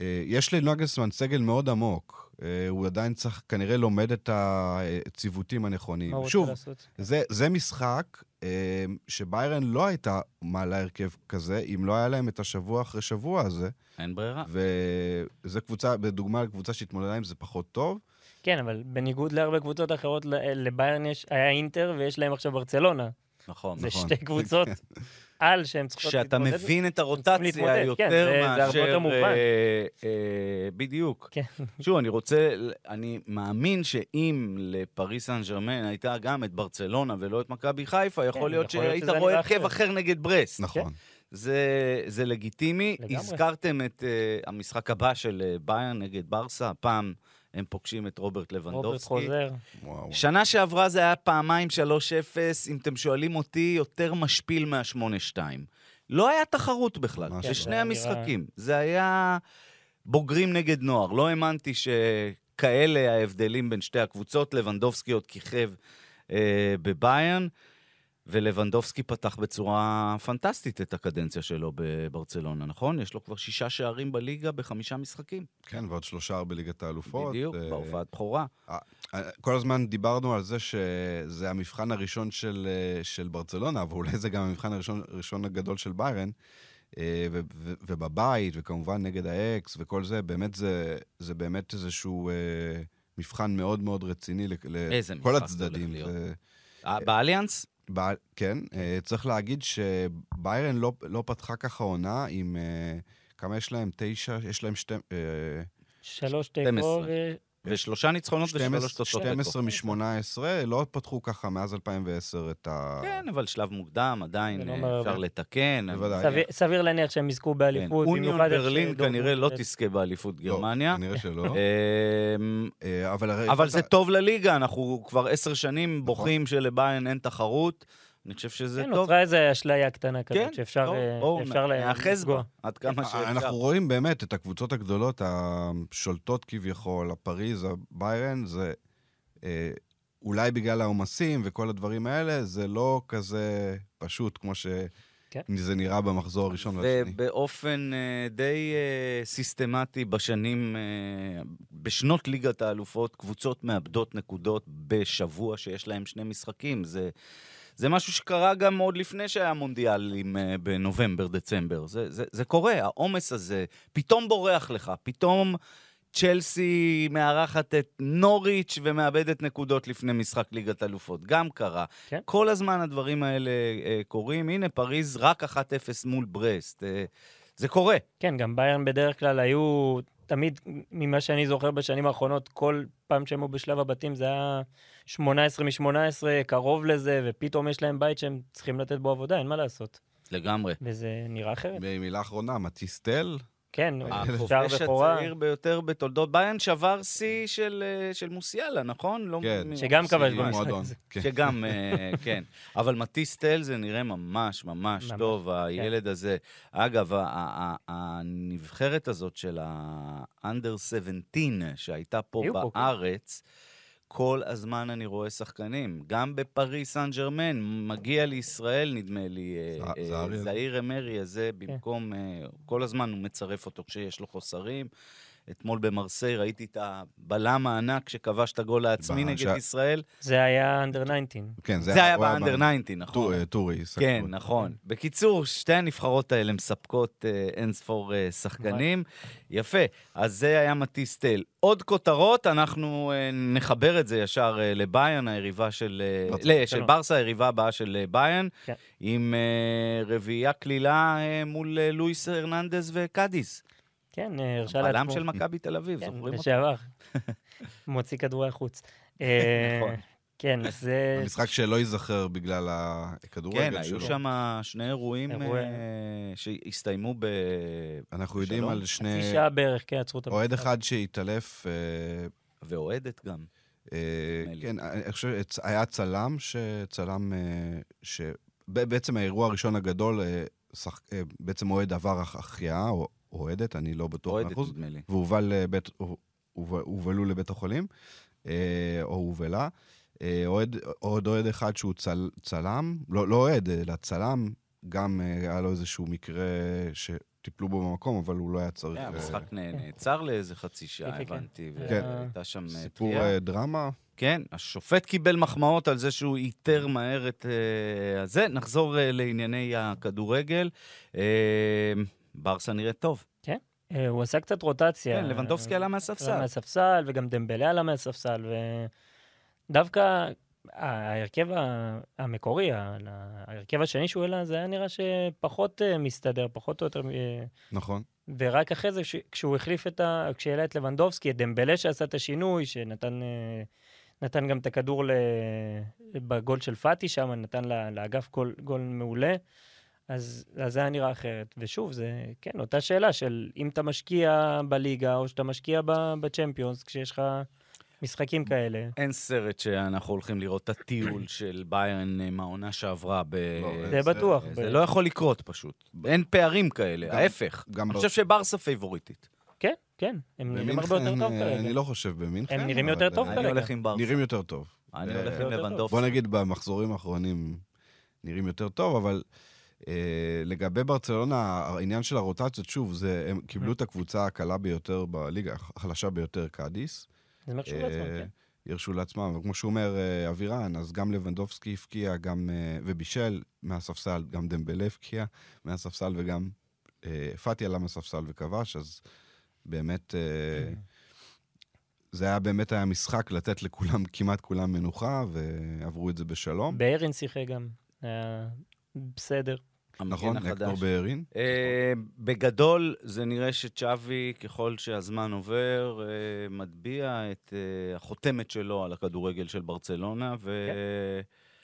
[SPEAKER 5] אה, יש לנוגלסמן סגל מאוד עמוק. אה, הוא עדיין צריך, כנראה לומד את הציוותים הנכונים.
[SPEAKER 4] מה הוא רוצה
[SPEAKER 5] שוב,
[SPEAKER 4] לעשות?
[SPEAKER 5] זה, זה משחק אה, שביירן לא הייתה מעלה הרכב כזה, אם לא היה להם את השבוע אחרי שבוע הזה.
[SPEAKER 3] אין ברירה.
[SPEAKER 5] וזה קבוצה, בדוגמה לקבוצה שהתמודדה עם זה פחות טוב.
[SPEAKER 4] כן, אבל בניגוד להרבה קבוצות אחרות, לביירן יש, היה אינטר ויש להם עכשיו ברצלונה.
[SPEAKER 3] נכון.
[SPEAKER 4] זה
[SPEAKER 5] נכון.
[SPEAKER 4] שתי קבוצות (laughs) על שהן צריכות
[SPEAKER 3] כשאתה
[SPEAKER 4] להתמודד.
[SPEAKER 3] מבין את הרוטציה
[SPEAKER 4] כן,
[SPEAKER 3] יותר
[SPEAKER 4] זה- זה הרבה
[SPEAKER 3] מאשר...
[SPEAKER 4] יותר מובן.
[SPEAKER 3] אה, אה, בדיוק.
[SPEAKER 4] כן.
[SPEAKER 3] שוב, אני רוצה, אני מאמין שאם לפריס סן ג'רמן הייתה גם את ברצלונה ולא את מכבי חיפה, יכול
[SPEAKER 4] כן,
[SPEAKER 3] להיות שהיית רואה הרכב. אחר נגד ברסט.
[SPEAKER 5] נכון.
[SPEAKER 3] זה, זה לגיטימי.
[SPEAKER 4] לגמרי.
[SPEAKER 3] הזכרתם את uh, המשחק הבא של uh, ביין נגד ברסה, הפעם הם פוגשים את רוברט
[SPEAKER 4] רוברט
[SPEAKER 3] לבנדובסקי.
[SPEAKER 4] חוזר.
[SPEAKER 5] וואו.
[SPEAKER 3] שנה שעברה זה היה פעמיים 3-0, אם אתם שואלים אותי, יותר משפיל מה-8-2. לא היה תחרות בכלל,
[SPEAKER 5] ממש
[SPEAKER 3] זה. שני
[SPEAKER 4] זה היה
[SPEAKER 3] המשחקים. זה היה בוגרים נגד נוער. לא האמנתי שכאלה ההבדלים בין שתי הקבוצות. לבנדובסקי עוד כיכב אה, בביירן, ולבנדובסקי פתח בצורה פנטסטית את הקדנציה שלו בברצלונה, נכון? יש לו כבר שישה שערים בליגה בחמישה משחקים.
[SPEAKER 5] כן, ועוד שלושה בליגת האלופות.
[SPEAKER 3] בדיוק,
[SPEAKER 5] אה,
[SPEAKER 3] בהופעת בכורה.
[SPEAKER 5] כל הזמן דיברנו על זה שזה המבחן הראשון של, אה, של ברצלונה, ואולי זה גם המבחן הראשון, הראשון הגדול של ביירן. אה, ו- ו- ובבית, וכמובן נגד האקס וכל זה, באמת זה, זה באמת איזשהו אה, מבחן מאוד מאוד רציני
[SPEAKER 3] איזה
[SPEAKER 5] לכל הצדדים.
[SPEAKER 3] הולך להיות.
[SPEAKER 5] זה-
[SPEAKER 3] אה, באליאנס?
[SPEAKER 5] ב- כן, אה, צריך להגיד שביירן לא, לא פתחה ככה עונה עם... אה, כמה יש להם? תשע? יש להם שתי... אה,
[SPEAKER 4] שלוש
[SPEAKER 3] 12.
[SPEAKER 4] תיקו, ו-
[SPEAKER 3] ושלושה ניצחונות ושלוש תוצאות.
[SPEAKER 5] 12
[SPEAKER 3] בתוך.
[SPEAKER 5] מ-18, לא פתחו ככה מאז 2010 את ה...
[SPEAKER 3] כן, אבל שלב מוקדם, עדיין אה, אפשר. לתקן.
[SPEAKER 4] סביר- להניח שהם יזכו
[SPEAKER 3] כן.
[SPEAKER 4] באליפות.
[SPEAKER 3] אוניון
[SPEAKER 4] במיוחד איך
[SPEAKER 3] ברלין כנראה לא. תזכה באליפות
[SPEAKER 5] לא,
[SPEAKER 3] גרמניה.
[SPEAKER 5] כנראה שלא.
[SPEAKER 3] אמ,
[SPEAKER 5] אה, אבל
[SPEAKER 3] זה טוב לליגה, אנחנו כבר עשר שנים בוכים שלביין אין תחרות. אני חושב שזה
[SPEAKER 4] כן,
[SPEAKER 3] טוב.
[SPEAKER 4] נוצרה איזו אשליה קטנה
[SPEAKER 3] כן,
[SPEAKER 4] כזאת שאפשר
[SPEAKER 3] טוב,
[SPEAKER 4] אה,
[SPEAKER 3] בואו
[SPEAKER 4] אפשר לה-
[SPEAKER 3] נאחז
[SPEAKER 4] לפגוע.
[SPEAKER 3] בה עד כמה שאפשר.
[SPEAKER 5] אה, אנחנו רואים באמת את הקבוצות הגדולות, השולטות כביכול, הפריז, הביירן, זה אה, אולי בגלל העומסים וכל הדברים האלה, זה לא כזה פשוט כמו
[SPEAKER 4] כן.
[SPEAKER 5] שזה נראה במחזור הראשון והשני.
[SPEAKER 3] ובאופן אה, די אה, סיסטמטי בשנים, אה, בשנות ליגת האלופות, קבוצות מאבדות נקודות בשבוע שיש להם שני משחקים. זה, זה משהו שקרה גם עוד לפני שהיה מונדיאלים אה, בנובמבר-דצמבר. זה, זה, זה קורה, העומס הזה פתאום בורח לך, פתאום... צ'לסי מארחת את נוריץ' ומאבדת נקודות לפני משחק ליגת אלופות. גם קרה.
[SPEAKER 4] כן.
[SPEAKER 3] כל הזמן הדברים האלה אה, קורים. הנה, פריז רק 1-0 מול ברסט. אה, זה קורה.
[SPEAKER 4] כן, גם ביירן בדרך כלל היו, תמיד, ממה שאני זוכר בשנים האחרונות, כל פעם שהם היו בשלב הבתים זה היה 18 מ-18, קרוב לזה, ופתאום יש להם בית שהם צריכים לתת בו עבודה, אין מה לעשות.
[SPEAKER 3] לגמרי.
[SPEAKER 4] וזה נראה אחרת.
[SPEAKER 5] מילה אחרונה, מטיסטל,
[SPEAKER 4] כן, שער
[SPEAKER 3] הכובש
[SPEAKER 4] בכורה,
[SPEAKER 3] הצעיר ביותר בתולדות ביין שבר שיא של, אה, של מוסיאלה, נכון? לא
[SPEAKER 5] כן.
[SPEAKER 3] מ-
[SPEAKER 4] שגם כבש
[SPEAKER 5] שיא
[SPEAKER 4] במשחק
[SPEAKER 5] מועדון,
[SPEAKER 4] הזה.
[SPEAKER 5] כן.
[SPEAKER 3] שגם, אה, (laughs) כן. אבל מטיס טל זה נראה ממש ממש
[SPEAKER 4] ממש,
[SPEAKER 3] טוב, הילד הזה. אגב, הנבחרת הזאת של ה-under 17 שהייתה פה
[SPEAKER 4] פה, כן.
[SPEAKER 3] בארץ, כל הזמן אני רואה שחקנים. גם בפריס סן ג'רמן, מגיע לישראל, נדמה לי, אה, אה. זעיר אמרי הזה, במקום, אה, כל הזמן הוא מצרף אותו כשיש לו חוסרים. אתמול במרסיי ראיתי את הבלם הענק שכבש את הגול העצמי נגד
[SPEAKER 5] ש-
[SPEAKER 3] ישראל.
[SPEAKER 4] זה היה אנדר 19.
[SPEAKER 5] כן,
[SPEAKER 3] זה היה
[SPEAKER 5] הוא
[SPEAKER 3] באנדר
[SPEAKER 5] ב-
[SPEAKER 3] 90, נכון?
[SPEAKER 5] טור- אה, טורי. סגרו.
[SPEAKER 3] כן, נכון. בקיצור, שתי הנבחרות האלה מספקות אה, אין ספור אה, שחקנים. יפה, אז זה היה מטיס תל. עוד כותרות, אנחנו אה, נחבר את זה ישר אה, לביין, היריבה של... אה. לא, של. ברסה, היריבה הבאה של ביין,
[SPEAKER 4] כן.
[SPEAKER 3] עם אה, רביעייה קלילה אה, מול אה, לואיס הרננדז וקאדיס.
[SPEAKER 4] כן, אה, הרשה
[SPEAKER 3] הבלם
[SPEAKER 4] לעצמו.
[SPEAKER 3] של מכבי תל אביב,
[SPEAKER 4] כן,
[SPEAKER 3] זוכרים אותו?
[SPEAKER 4] לשעבר. (laughs) מוציא כדורי החוץ. אה,
[SPEAKER 3] נכון.
[SPEAKER 4] כן, זה...
[SPEAKER 5] המשחק שלא ייזכר בגלל הכדורגל
[SPEAKER 3] כן,
[SPEAKER 5] שלו.
[SPEAKER 3] היו שם שני אירועים אה, שהסתיימו ב...
[SPEAKER 5] אנחנו יודעים. על שני...
[SPEAKER 4] חצי שעה בערך, כן, עצרו את
[SPEAKER 5] אוהד
[SPEAKER 4] המשחק.
[SPEAKER 5] אחד שהתעלף,
[SPEAKER 3] ואוהדת גם.
[SPEAKER 5] כן, אני חושב, היה צלם שצלם, בעצם האירוע הראשון הגדול, בעצם אוהד עבר החייאה, או אוהדת, אני לא בטוח
[SPEAKER 3] אוהדת,
[SPEAKER 5] מאה אחוז,
[SPEAKER 3] נדמה לי.
[SPEAKER 5] והובל לבית, הוב- הובלו לבית החולים, אה, או הובלה. אה, אוהד, עוד אוהד אחד שהוא צל, צלם, לא, לא אוהד, אלא צלם, גם אה, היה לו איזשהו מקרה שטיפלו בו במקום, אבל הוא לא היה צריך...
[SPEAKER 3] כן,
[SPEAKER 5] אה,
[SPEAKER 3] המשחק נ- נעצר לאיזה חצי שעה,
[SPEAKER 4] כן, כן, כן.
[SPEAKER 3] הבנתי,
[SPEAKER 4] כן.
[SPEAKER 3] והייתה שם אה,
[SPEAKER 5] סיפור
[SPEAKER 3] תביעה.
[SPEAKER 5] אה, דרמה.
[SPEAKER 3] כן, השופט קיבל מחמאות על זה שהוא איתר מהר את אה, הזה. נחזור אה, לענייני הכדורגל. אה, ברסה נראית טוב.
[SPEAKER 4] אה, הוא עשה קצת רוטציה.
[SPEAKER 3] כן, לבנדובסקי עלה
[SPEAKER 4] עלה
[SPEAKER 3] מהספסל.
[SPEAKER 4] מהספסל, וגם דמבלה עלה מהספסל, ודווקא ההרכב ה- המקורי, ההרכב השני שהוא העלה, זה היה נראה שפחות אה, מסתדר, פחות או יותר... אה,
[SPEAKER 5] נכון.
[SPEAKER 4] ורק אחרי זה, ש- כשהוא החליף את ה... כשהעלה את לבנדובסקי, את דמבלה שעשה את השינוי, שנתן אה, נתן גם את הכדור ל... בגול של פאטי שם, נתן לאגף גול, גול מעולה. אז, אז זה היה נראה אחרת. ושוב, זה, כן, אותה שאלה של אם אתה משקיע בליגה או שאתה משקיע ב- בצ'מפיונס, כשיש לך משחקים כאלה.
[SPEAKER 3] אין סרט שאנחנו הולכים לראות את הטיול (clears throat) של ביירן אה, מהעונה שעברה. ב...
[SPEAKER 5] לא,
[SPEAKER 4] זה בטוח.
[SPEAKER 3] זה
[SPEAKER 4] ב-
[SPEAKER 3] לא יכול לקרות פשוט. אין פערים כאלה,
[SPEAKER 5] גם-
[SPEAKER 3] ההפך.
[SPEAKER 5] גם
[SPEAKER 3] אני
[SPEAKER 5] ב-
[SPEAKER 3] חושב שברסה פייבוריטית.
[SPEAKER 4] כן, כן, הם נראים הרבה יותר טוב
[SPEAKER 5] אה,
[SPEAKER 4] כרגע.
[SPEAKER 5] אני לא חושב במינכן.
[SPEAKER 4] הם נראים יותר טוב
[SPEAKER 5] אה,
[SPEAKER 3] אני
[SPEAKER 4] כרגע.
[SPEAKER 3] הולך עם ברסה.
[SPEAKER 5] נראים יותר טוב.
[SPEAKER 3] אני
[SPEAKER 5] אה,
[SPEAKER 3] הולך עם
[SPEAKER 4] יותר טוב.
[SPEAKER 3] לבנדובסקי.
[SPEAKER 5] בוא נגיד במחזורים האחרונים נראים יותר טוב, אבל אה, לגבי ברצלונה, העניין של הרוטציות, שוב, זה, הם קיבלו את הקבוצה הקלה ביותר בליגה, החלשה ביותר, קאדיס.
[SPEAKER 4] מרשו לעצמם,
[SPEAKER 5] אה,
[SPEAKER 4] כן.
[SPEAKER 5] הרשו לעצמם, וכמו שהוא אומר, אה, אבירן, אז גם לבנדובסקי הבקיע, גם, אה, ובישל מהספסל, גם דמבלה הבקיע מהספסל, וגם אה, פאטי עלה מהספסל וכבש, אז באמת, אה, זה היה באמת היה משחק לתת לכולם, כמעט כולם מנוחה, ועברו את זה בשלום.
[SPEAKER 4] בארין שיחק גם. היה בסדר.
[SPEAKER 5] נכון, אקטור. בארין.
[SPEAKER 3] אה, בגדול, זה נראה שצ'אבי, ככל שהזמן עובר, אה, מטביע את אה, החותמת שלו על הכדורגל של ברצלונה,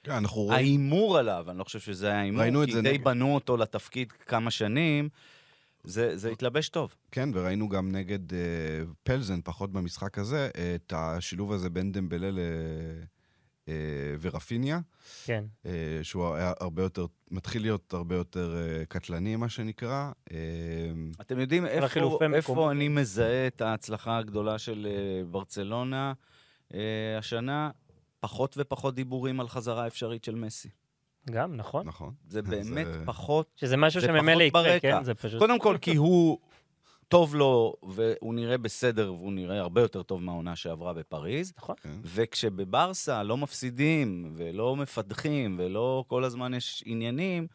[SPEAKER 5] כן, אנחנו רואים,
[SPEAKER 3] וההימור עליו, אני לא חושב שזה היה הימור, כי
[SPEAKER 5] זה
[SPEAKER 3] די בנו אותו לתפקיד כמה שנים, זה זה התלבש טוב.
[SPEAKER 5] כן, וראינו גם נגד אה, פלזן, פחות במשחק הזה, את השילוב הזה בין דמבלה ל... אה, ורפיניה,
[SPEAKER 4] כן.
[SPEAKER 5] אה, שהוא היה הרבה יותר, מתחיל להיות הרבה יותר אה, קטלני, מה שנקרא. אה,
[SPEAKER 3] אתם יודעים איפה, איפה. אני מזהה את ההצלחה הגדולה של אה, ברצלונה אה, השנה? פחות ופחות דיבורים על חזרה אפשרית של מסי.
[SPEAKER 4] גם, נכון.
[SPEAKER 5] נכון.
[SPEAKER 3] זה (laughs) באמת
[SPEAKER 5] זה-
[SPEAKER 3] פחות
[SPEAKER 4] שזה משהו שממילא יקרה. כן? זה פשוט...
[SPEAKER 3] קודם כל, כי הוא טוב לו, והוא נראה בסדר, והוא נראה הרבה יותר טוב מהעונה שעברה בפריז.
[SPEAKER 4] נכון.
[SPEAKER 5] כן.
[SPEAKER 3] וכשבברסה לא מפסידים, ולא מפתחים, ולא כל הזמן יש עניינים,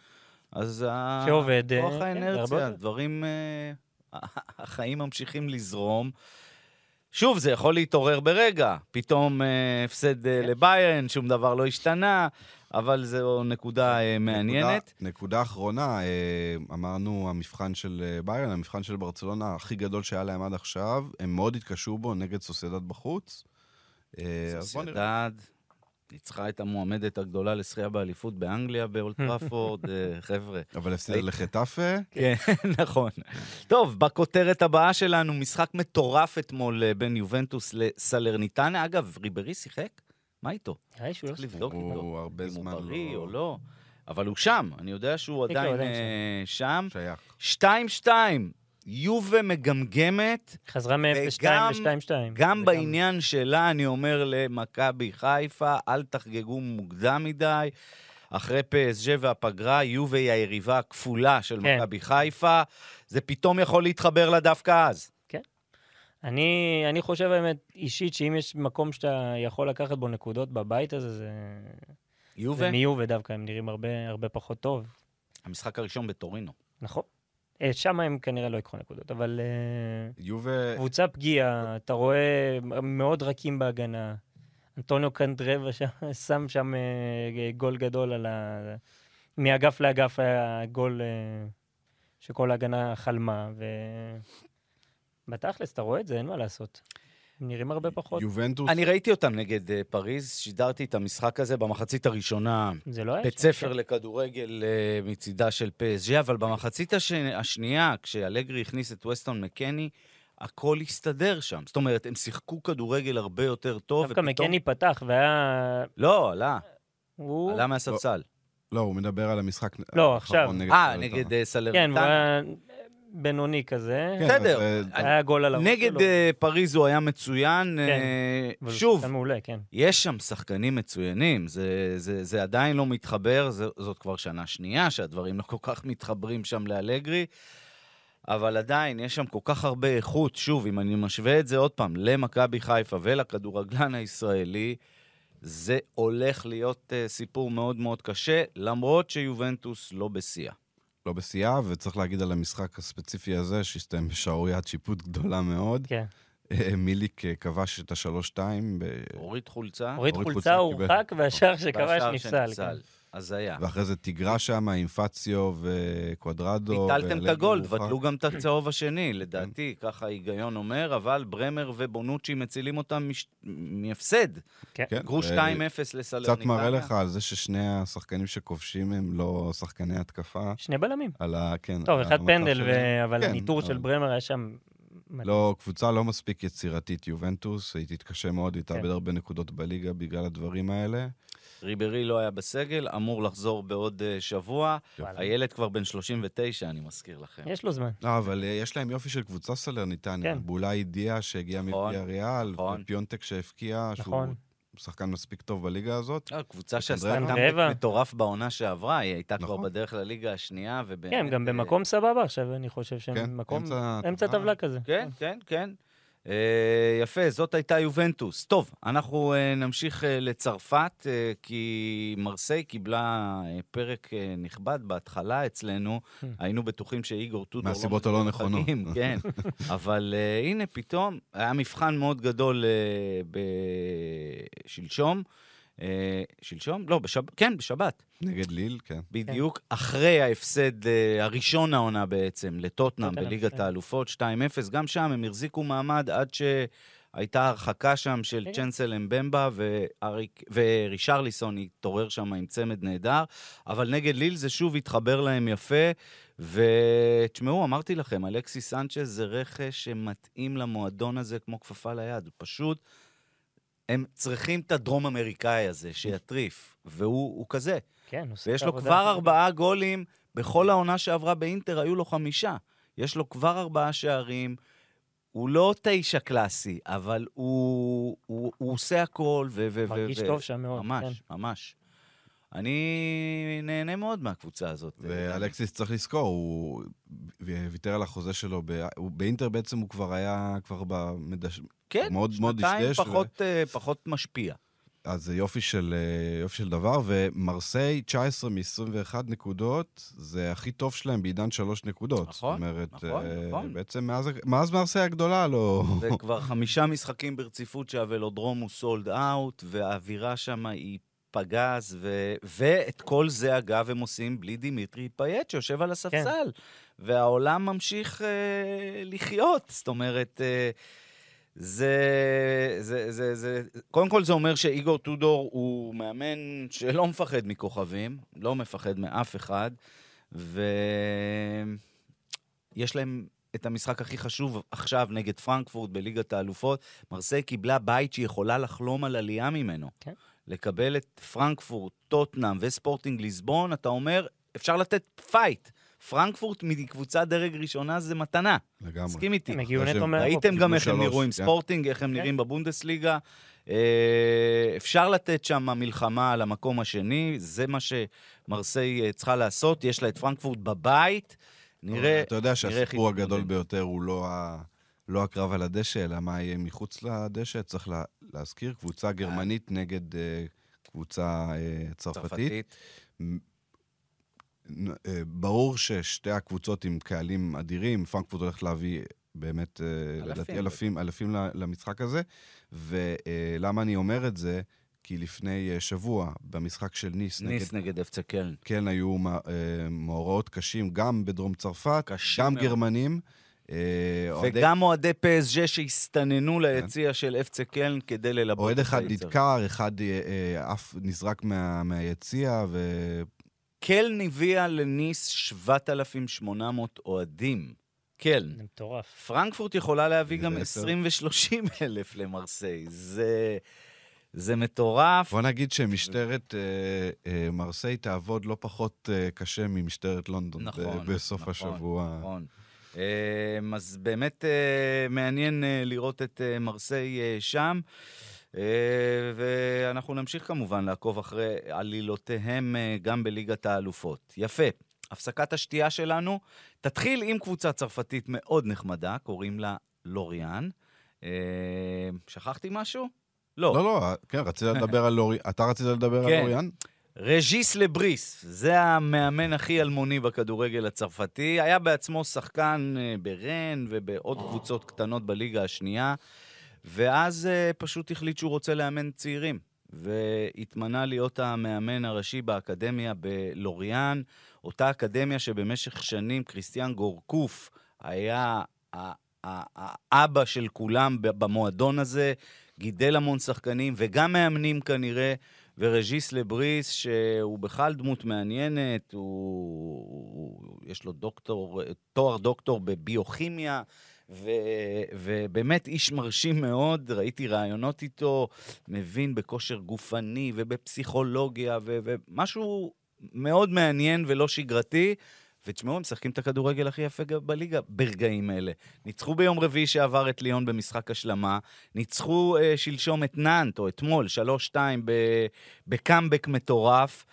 [SPEAKER 3] אז ה-
[SPEAKER 4] שעובד, אה,
[SPEAKER 3] כוח האנרציה. דברים, אה, (laughs) החיים ממשיכים לזרום. שוב, זה יכול להתעורר ברגע. פתאום אה, הפסד אה,
[SPEAKER 4] כן.
[SPEAKER 3] לביירן, שום דבר לא השתנה, אבל זו נקודה אה, מעניינת.
[SPEAKER 5] נקודה, נקודה אחרונה, אה, אמרנו המבחן של אה, ביירן, המבחן של ברצלונה הכי גדול שהיה להם עד עכשיו, הם מאוד התקשו בו נגד סוסיידד בחוץ.
[SPEAKER 3] סוסיידד ניצחה את המועמדת הגדולה לזכייה באליפות באנגליה, באולד טראפורד, חבר'ה.
[SPEAKER 5] אבל הפסידה לחטאפה.
[SPEAKER 3] כן, (laughs) נכון. טוב, בכותרת הבאה שלנו, משחק מטורף אתמול בין יובנטוס לסלרניטנה. אגב, ריברי שיחק? מה איתו?
[SPEAKER 4] נראה לי שהוא לא.
[SPEAKER 3] לבדוק איתו.
[SPEAKER 5] הוא הרבה
[SPEAKER 3] אם
[SPEAKER 5] זמן
[SPEAKER 3] הוא בריא
[SPEAKER 5] לא-
[SPEAKER 3] או לא. אבל הוא שם, אני יודע שהוא
[SPEAKER 4] הוא
[SPEAKER 3] עדיין אה, שם.
[SPEAKER 5] שייך.
[SPEAKER 3] 2-2, יובה מגמגמת.
[SPEAKER 4] חזרה מ-0-2
[SPEAKER 3] וגם-
[SPEAKER 4] ל-2-2.
[SPEAKER 3] גם בעניין שלה, אני אומר למכבי חיפה, אל תחגגו מוקדם מדי. אחרי פסג' והפגרה, יובה היא היריבה הכפולה של
[SPEAKER 4] כן.
[SPEAKER 3] מכבי חיפה. זה פתאום יכול להתחבר לה דווקא אז.
[SPEAKER 4] אני, אני חושב באמת אישית שאם יש מקום שאתה יכול לקחת בו נקודות בבית הזה, זה,
[SPEAKER 3] יובה,
[SPEAKER 4] זה מיובה דווקא, הם נראים הרבה, הרבה פחות טוב.
[SPEAKER 3] המשחק הראשון בטורינו.
[SPEAKER 4] נכון. אה, שם הם כנראה לא ייקחו נקודות, אבל אה,
[SPEAKER 5] יובה,
[SPEAKER 4] קבוצה פגיעה, אתה רואה מאוד רכים בהגנה. אנטוניו קנדרבה שם, שם שם אה, גול גדול על ה... מאגף לאגף היה גול שכל ההגנה חלמה, ו... בתכלס, אתה רואה את זה, אין מה לעשות. הם נראים הרבה פחות.
[SPEAKER 5] יובנטוס,
[SPEAKER 3] אני ראיתי אותם נגד אה, פריז, שידרתי את המשחק הזה במחצית הראשונה.
[SPEAKER 4] זה לא היה...
[SPEAKER 3] בית
[SPEAKER 4] שם,
[SPEAKER 3] ספר לכדורגל אה, מצידה של PSG, אבל במחצית הש... השנייה, כשאלגרי הכניס את ווסטון מקני, הכל הסתדר שם. זאת אומרת, הם שיחקו כדורגל הרבה יותר טוב,
[SPEAKER 4] דווקא מקני פתח והיה...
[SPEAKER 3] לא, עלה,
[SPEAKER 4] הוא...
[SPEAKER 3] עלה מהספסל.
[SPEAKER 5] לא, הוא מדבר על המשחק
[SPEAKER 4] לא,
[SPEAKER 5] האחרון
[SPEAKER 4] עכשיו.
[SPEAKER 5] נגד
[SPEAKER 3] אה. נגד אה,
[SPEAKER 4] כן,
[SPEAKER 3] סלרניטנה.
[SPEAKER 4] היה בינוני כזה.
[SPEAKER 5] כן,
[SPEAKER 3] בסדר.
[SPEAKER 5] אה,
[SPEAKER 4] היה גול על הראש
[SPEAKER 3] נגד
[SPEAKER 4] שלו.
[SPEAKER 3] אה, פריז הוא היה מצוין.
[SPEAKER 4] כן.
[SPEAKER 3] אה, שוב,
[SPEAKER 4] שחקן מעולה, כן.
[SPEAKER 3] יש שם שחקנים מצוינים, זה, זה, זה עדיין לא מתחבר, זה, זאת כבר שנה שנייה שהדברים לא כל כך מתחברים שם לאלגרי, אבל עדיין יש שם כל כך הרבה איכות. שוב, אם אני משווה את זה עוד פעם למכבי חיפה ולכדורגלן הישראלי, זה הולך להיות uh, סיפור מאוד מאוד קשה, למרות שיובנטוס לא בשיאה.
[SPEAKER 5] לא בשיאה, וצריך להגיד על המשחק הספציפי הזה, שהסתיים בשערוריית שיפוט גדולה מאוד.
[SPEAKER 4] כן.
[SPEAKER 5] אה, מיליק אה, כבש את השלוש-שתיים. ב-
[SPEAKER 3] הוריד חולצה.
[SPEAKER 4] הוריד חולצה. הורחק, והשאר שכבש נפסל. כן.
[SPEAKER 3] הזיה.
[SPEAKER 5] ואחרי זה תיגרה שם עם פציו וקוודרדו.
[SPEAKER 3] ביטלתם את הגולד. בטלו גם את הצהוב השני, לדעתי, ככה ההיגיון אומר, אבל ברמר ובונוצ'י מצילים אותם מש- מהפסד.
[SPEAKER 4] כן.
[SPEAKER 5] כן,
[SPEAKER 3] גרוש
[SPEAKER 5] ו-
[SPEAKER 3] 2-0 לסלרניקה.
[SPEAKER 5] קצת מראה לך על זה ששני השחקנים שכובשים הם לא שחקני התקפה.
[SPEAKER 4] שני בלמים.
[SPEAKER 5] על ה... כן.
[SPEAKER 4] טוב, אחד פנדל. ו- אבל
[SPEAKER 5] כן,
[SPEAKER 4] הניטור של
[SPEAKER 5] אבל-
[SPEAKER 4] ברמר היה שם...
[SPEAKER 5] לא, קבוצה לא מספיק יצירתית, יובנטוס, היא תתקשה מאוד, היא תאבד
[SPEAKER 4] כן.
[SPEAKER 5] הרבה נקודות בליגה בגלל הדברים האלה.
[SPEAKER 3] ריברי לא היה בסגל, אמור לחזור בעוד אה, שבוע. הילד כבר בן 39, אני מזכיר לכם.
[SPEAKER 4] יש לו זמן.
[SPEAKER 5] לא, אבל אה, יש להם יופי של קבוצה סלרניטניה.
[SPEAKER 4] כן.
[SPEAKER 5] בולאי אידיה שהגיע
[SPEAKER 3] נכון,
[SPEAKER 5] מפיה ריאל,
[SPEAKER 3] נכון.
[SPEAKER 5] ופיונטק שהבקיע, שהוא
[SPEAKER 4] נכון.
[SPEAKER 5] שחקן מספיק טוב בליגה הזאת.
[SPEAKER 3] אה, קבוצה שעשתה
[SPEAKER 5] רבע.
[SPEAKER 3] מטורף בעונה שעברה, היא הייתה כבר. בדרך לליגה השנייה, ובאמת...
[SPEAKER 4] כן, גם במקום סבבה עכשיו, אני חושב שהם
[SPEAKER 5] כן,
[SPEAKER 4] במקום...
[SPEAKER 5] אמצע. טבלה
[SPEAKER 4] כזה.
[SPEAKER 3] כן, כן, כן. אה, יפה, זאת הייתה יובנטוס. טוב, אנחנו אה, נמשיך אה, לצרפת, כי מרסיי קיבלה פרק נכבד בהתחלה אצלנו. היינו בטוחים שאיגור טודור...
[SPEAKER 5] מהסיבות
[SPEAKER 3] לא
[SPEAKER 5] הלא
[SPEAKER 3] מבין
[SPEAKER 5] נכונות. (laughs)
[SPEAKER 3] כן, (laughs) אבל הנה, פתאום היה מבחן מאוד גדול בשלשום. אה, שלשום? לא, בשב... כן, בשבת.
[SPEAKER 5] נגד ליל, כן.
[SPEAKER 3] בדיוק אחרי ההפסד אה, הראשון העונה בעצם, לטוטנאם בליגת
[SPEAKER 4] כן.
[SPEAKER 3] האלופות, 2-0. גם שם הם החזיקו מעמד עד שהייתה הרחקה שם של
[SPEAKER 4] כן.
[SPEAKER 3] צ'נסל אמבמבה, ורישרליסון התעורר שם עם צמד נהדר, אבל נגד ליל זה שוב התחבר להם יפה. ותשמעו, אמרתי לכם, אלכסיס סנצ'ז זה רכש שמתאים למועדון הזה כמו כפפה ליד. הוא פשוט, הם צריכים את הדרום אמריקאי הזה שיטריף, והוא הוא כזה.
[SPEAKER 4] כן, הוא עושה
[SPEAKER 3] ויש לו. כבר ארבעה גולים, בכל העונה שעברה באינטר היו לו חמישה. יש לו כבר ארבעה שערים. הוא לא תשע קלאסי, אבל הוא, הוא, הוא עושה הכל, ו-
[SPEAKER 4] מרגיש
[SPEAKER 3] ו-
[SPEAKER 4] טוב שם מאוד,
[SPEAKER 3] ממש,
[SPEAKER 4] כן.
[SPEAKER 3] ממש. אני נהנה מאוד מהקבוצה הזאת.
[SPEAKER 5] ואלקסיס צריך לזכור, הוא ויתר על החוזה שלו, ב- הוא- באינטר בעצם הוא כבר היה, כבר במדש...
[SPEAKER 3] כן,
[SPEAKER 5] מאוד מאוד דשדש, ו-
[SPEAKER 3] פחות, אה, פחות משפיע.
[SPEAKER 5] אז זה יופי של, אה, יופי של דבר, ומרסיי, 19 מ-21 נקודות, זה הכי טוב שלהם בעידן שלוש נקודות.
[SPEAKER 3] נכון,
[SPEAKER 5] זאת אומרת,
[SPEAKER 3] נכון,
[SPEAKER 5] אה,
[SPEAKER 3] נכון.
[SPEAKER 5] בעצם מאז, מאז מרסיי הגדולה לא... (laughs)
[SPEAKER 3] וכבר חמישה משחקים ברציפות שהוולודרום הוא סולד אאוט, והאווירה שם היא פגז, ו... ואת כל זה, אגב, הם עושים בלי דימיטרי פאייט שיושב על הספסל. והעולם ממשיך אה, לחיות, זאת אומרת... אה, זה, זה, זה, זה, קודם כל זה אומר שאיגור טודור הוא מאמן שלא מפחד מכוכבים, לא מפחד מאף אחד, ויש להם את המשחק הכי חשוב עכשיו נגד פרנקפורט בליגת האלופות. מרסיי קיבלה בית שהיא יכולה לחלום על עלייה ממנו.
[SPEAKER 4] כן.
[SPEAKER 3] לקבל את פרנקפורט, טוטנאם וספורטינג ליסבון, אתה אומר, אפשר לתת fight. פרנקפורט מקבוצת דרג ראשונה זה מתנה.
[SPEAKER 5] לגמרי.
[SPEAKER 3] מסכים איתי.
[SPEAKER 4] הם הגיעו
[SPEAKER 5] אחרי
[SPEAKER 4] נטו מאירופה.
[SPEAKER 3] ראיתם גם איך הם נראו עם
[SPEAKER 5] כן.
[SPEAKER 3] ספורטינג, איך הם
[SPEAKER 4] כן.
[SPEAKER 3] נראים בבונדסליגה. אה, אפשר לתת שם מלחמה על המקום השני, זה מה שמרסיי אה, צריכה לעשות. יש לה את פרנקפורט בבית. נראה...
[SPEAKER 5] אתה יודע שהסיפור הגדול. ביותר הוא לא, ה... לא הקרב על הדשא, אלא מה יהיה מחוץ לדשא. צריך לה... להזכיר, קבוצה גרמנית נגד אה, קבוצה אה, צרפתית.
[SPEAKER 3] צרפתית.
[SPEAKER 5] אה, ברור ששתי הקבוצות עם קהלים אדירים, פרנקפורט הולך להביא באמת, אה,
[SPEAKER 3] אלפים.
[SPEAKER 5] אלפים, אלפים למשחק הזה. ולמה אני אומר את זה? כי לפני אה, שבוע, במשחק של ניס,
[SPEAKER 3] ניס
[SPEAKER 5] נגד
[SPEAKER 3] נגד אפצה קלן.
[SPEAKER 5] כן היו מא- אה, מאורעות קשים, גם בדרום צרפת, גם
[SPEAKER 3] מאוד.
[SPEAKER 5] גרמנים. אה,
[SPEAKER 3] וגם אוהדי פסג' שהסתננו ליציע של אפצה קלן כדי ללבות
[SPEAKER 5] אוהד
[SPEAKER 3] את
[SPEAKER 5] אחד
[SPEAKER 3] היצר.
[SPEAKER 5] נדקר, אחד אה, אה, אף נזרק מה- מהיציע, ו...
[SPEAKER 3] קלן הביאה לניס 7,800 אוהדים. קלן.
[SPEAKER 4] זה מטורף.
[SPEAKER 3] פרנקפורט יכולה להביא גם
[SPEAKER 5] עשר.
[SPEAKER 3] 20 ו-30 אלף למרסיי. זה, זה מטורף.
[SPEAKER 5] בוא נגיד שמשטרת אה, אה, מרסיי תעבוד לא פחות אה, קשה ממשטרת לונדון ב-
[SPEAKER 3] נכון,
[SPEAKER 5] בסוף
[SPEAKER 3] נכון,
[SPEAKER 5] השבוע.
[SPEAKER 3] נכון. אמ, אז באמת אה, מעניין אה, לראות את אה, מרסיי שם. ואנחנו נמשיך כמובן לעקוב אחרי עלילותיהם גם בליגת האלופות. יפה. הפסקת השתייה שלנו תתחיל עם קבוצה צרפתית מאוד נחמדה, קוראים לה לוריאן. שכחתי משהו?
[SPEAKER 5] לא, לא, כן, רצית לדבר על לוריאן. אתה רצית לדבר על
[SPEAKER 3] כן.
[SPEAKER 5] לוריאן?
[SPEAKER 3] רג'יס לה ברי, זה המאמן הכי אלמוני בכדורגל הצרפתי. היה בעצמו שחקן אה, ברן ובעוד קבוצות קטנות בליגה השנייה, ואז אה, פשוט החליט שהוא רוצה לאמן צעירים. והתמנה להיות המאמן הראשי באקדמיה בלוריאן, אותה אקדמיה שבמשך שנים כריסטיאן גורקוף היה האבא של כולם במועדון הזה, גידל המון שחקנים וגם מאמנים כנראה, ורג'יס לבריס, שהוא בכלל דמות מעניינת, הוא, הוא, יש לו דוקטור, תואר דוקטור בביוכימיה, ו, ובאמת איש מרשים מאוד, ראיתי ראיונות איתו, מבין בכושר גופני ובפסיכולוגיה, ו, ומשהו מאוד מעניין ולא שגרתי. ותשמעו, הם משחקים את הכדורגל הכי יפה בליגה ברגעים אלה. ניצחו ביום רביעי שעבר את ליון במשחק השלמה, ניצחו אה, שלשום את נאנט, או אתמול, 3-2 ב- בקאמבק מטורף.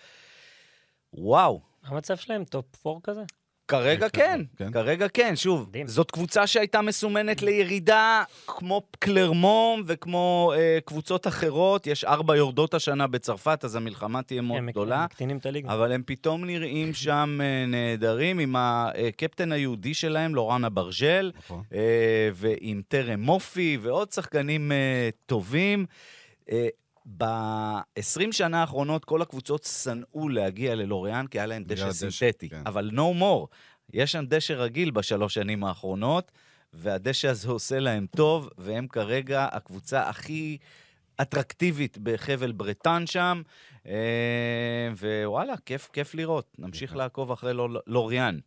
[SPEAKER 3] וואו,
[SPEAKER 4] המצב שלהם? top 4 כזה?
[SPEAKER 3] כרגע כן,
[SPEAKER 5] כן.
[SPEAKER 3] כרגע כן. שוב,
[SPEAKER 4] מדהים.
[SPEAKER 3] זאת קבוצה שהייתה מסומנת לירידה כמו קלרמון וכמו אה, קבוצות אחרות. יש ארבע יורדות השנה בצרפת, אז המלחמה תהיה מאוד
[SPEAKER 4] הם
[SPEAKER 3] גדולה.
[SPEAKER 4] מקטינים את הליגה.
[SPEAKER 3] אבל הם פתאום נראים (laughs) שם אה, נהדרים, עם הקפטן היהודי שלהם, לורן אברג'ל,
[SPEAKER 5] נכון.
[SPEAKER 3] אה, ועם טרם מופי, ועוד שחקנים אה, טובים. אה, ב-20 שנה האחרונות כל הקבוצות שנאו להגיע ללוריאן, כי היה להם דשא סינתטי.
[SPEAKER 5] כן.
[SPEAKER 3] אבל no more. יש שם דשא רגיל בשלוש שנים האחרונות, והדשא הזה עושה להם טוב, והם כרגע הקבוצה הכי אטרקטיבית בחבל ברטן שם. אה, ווואלה, כיף, כיף לראות. נמשיך
[SPEAKER 5] כן.
[SPEAKER 3] לעקוב אחרי לור- לוריאן.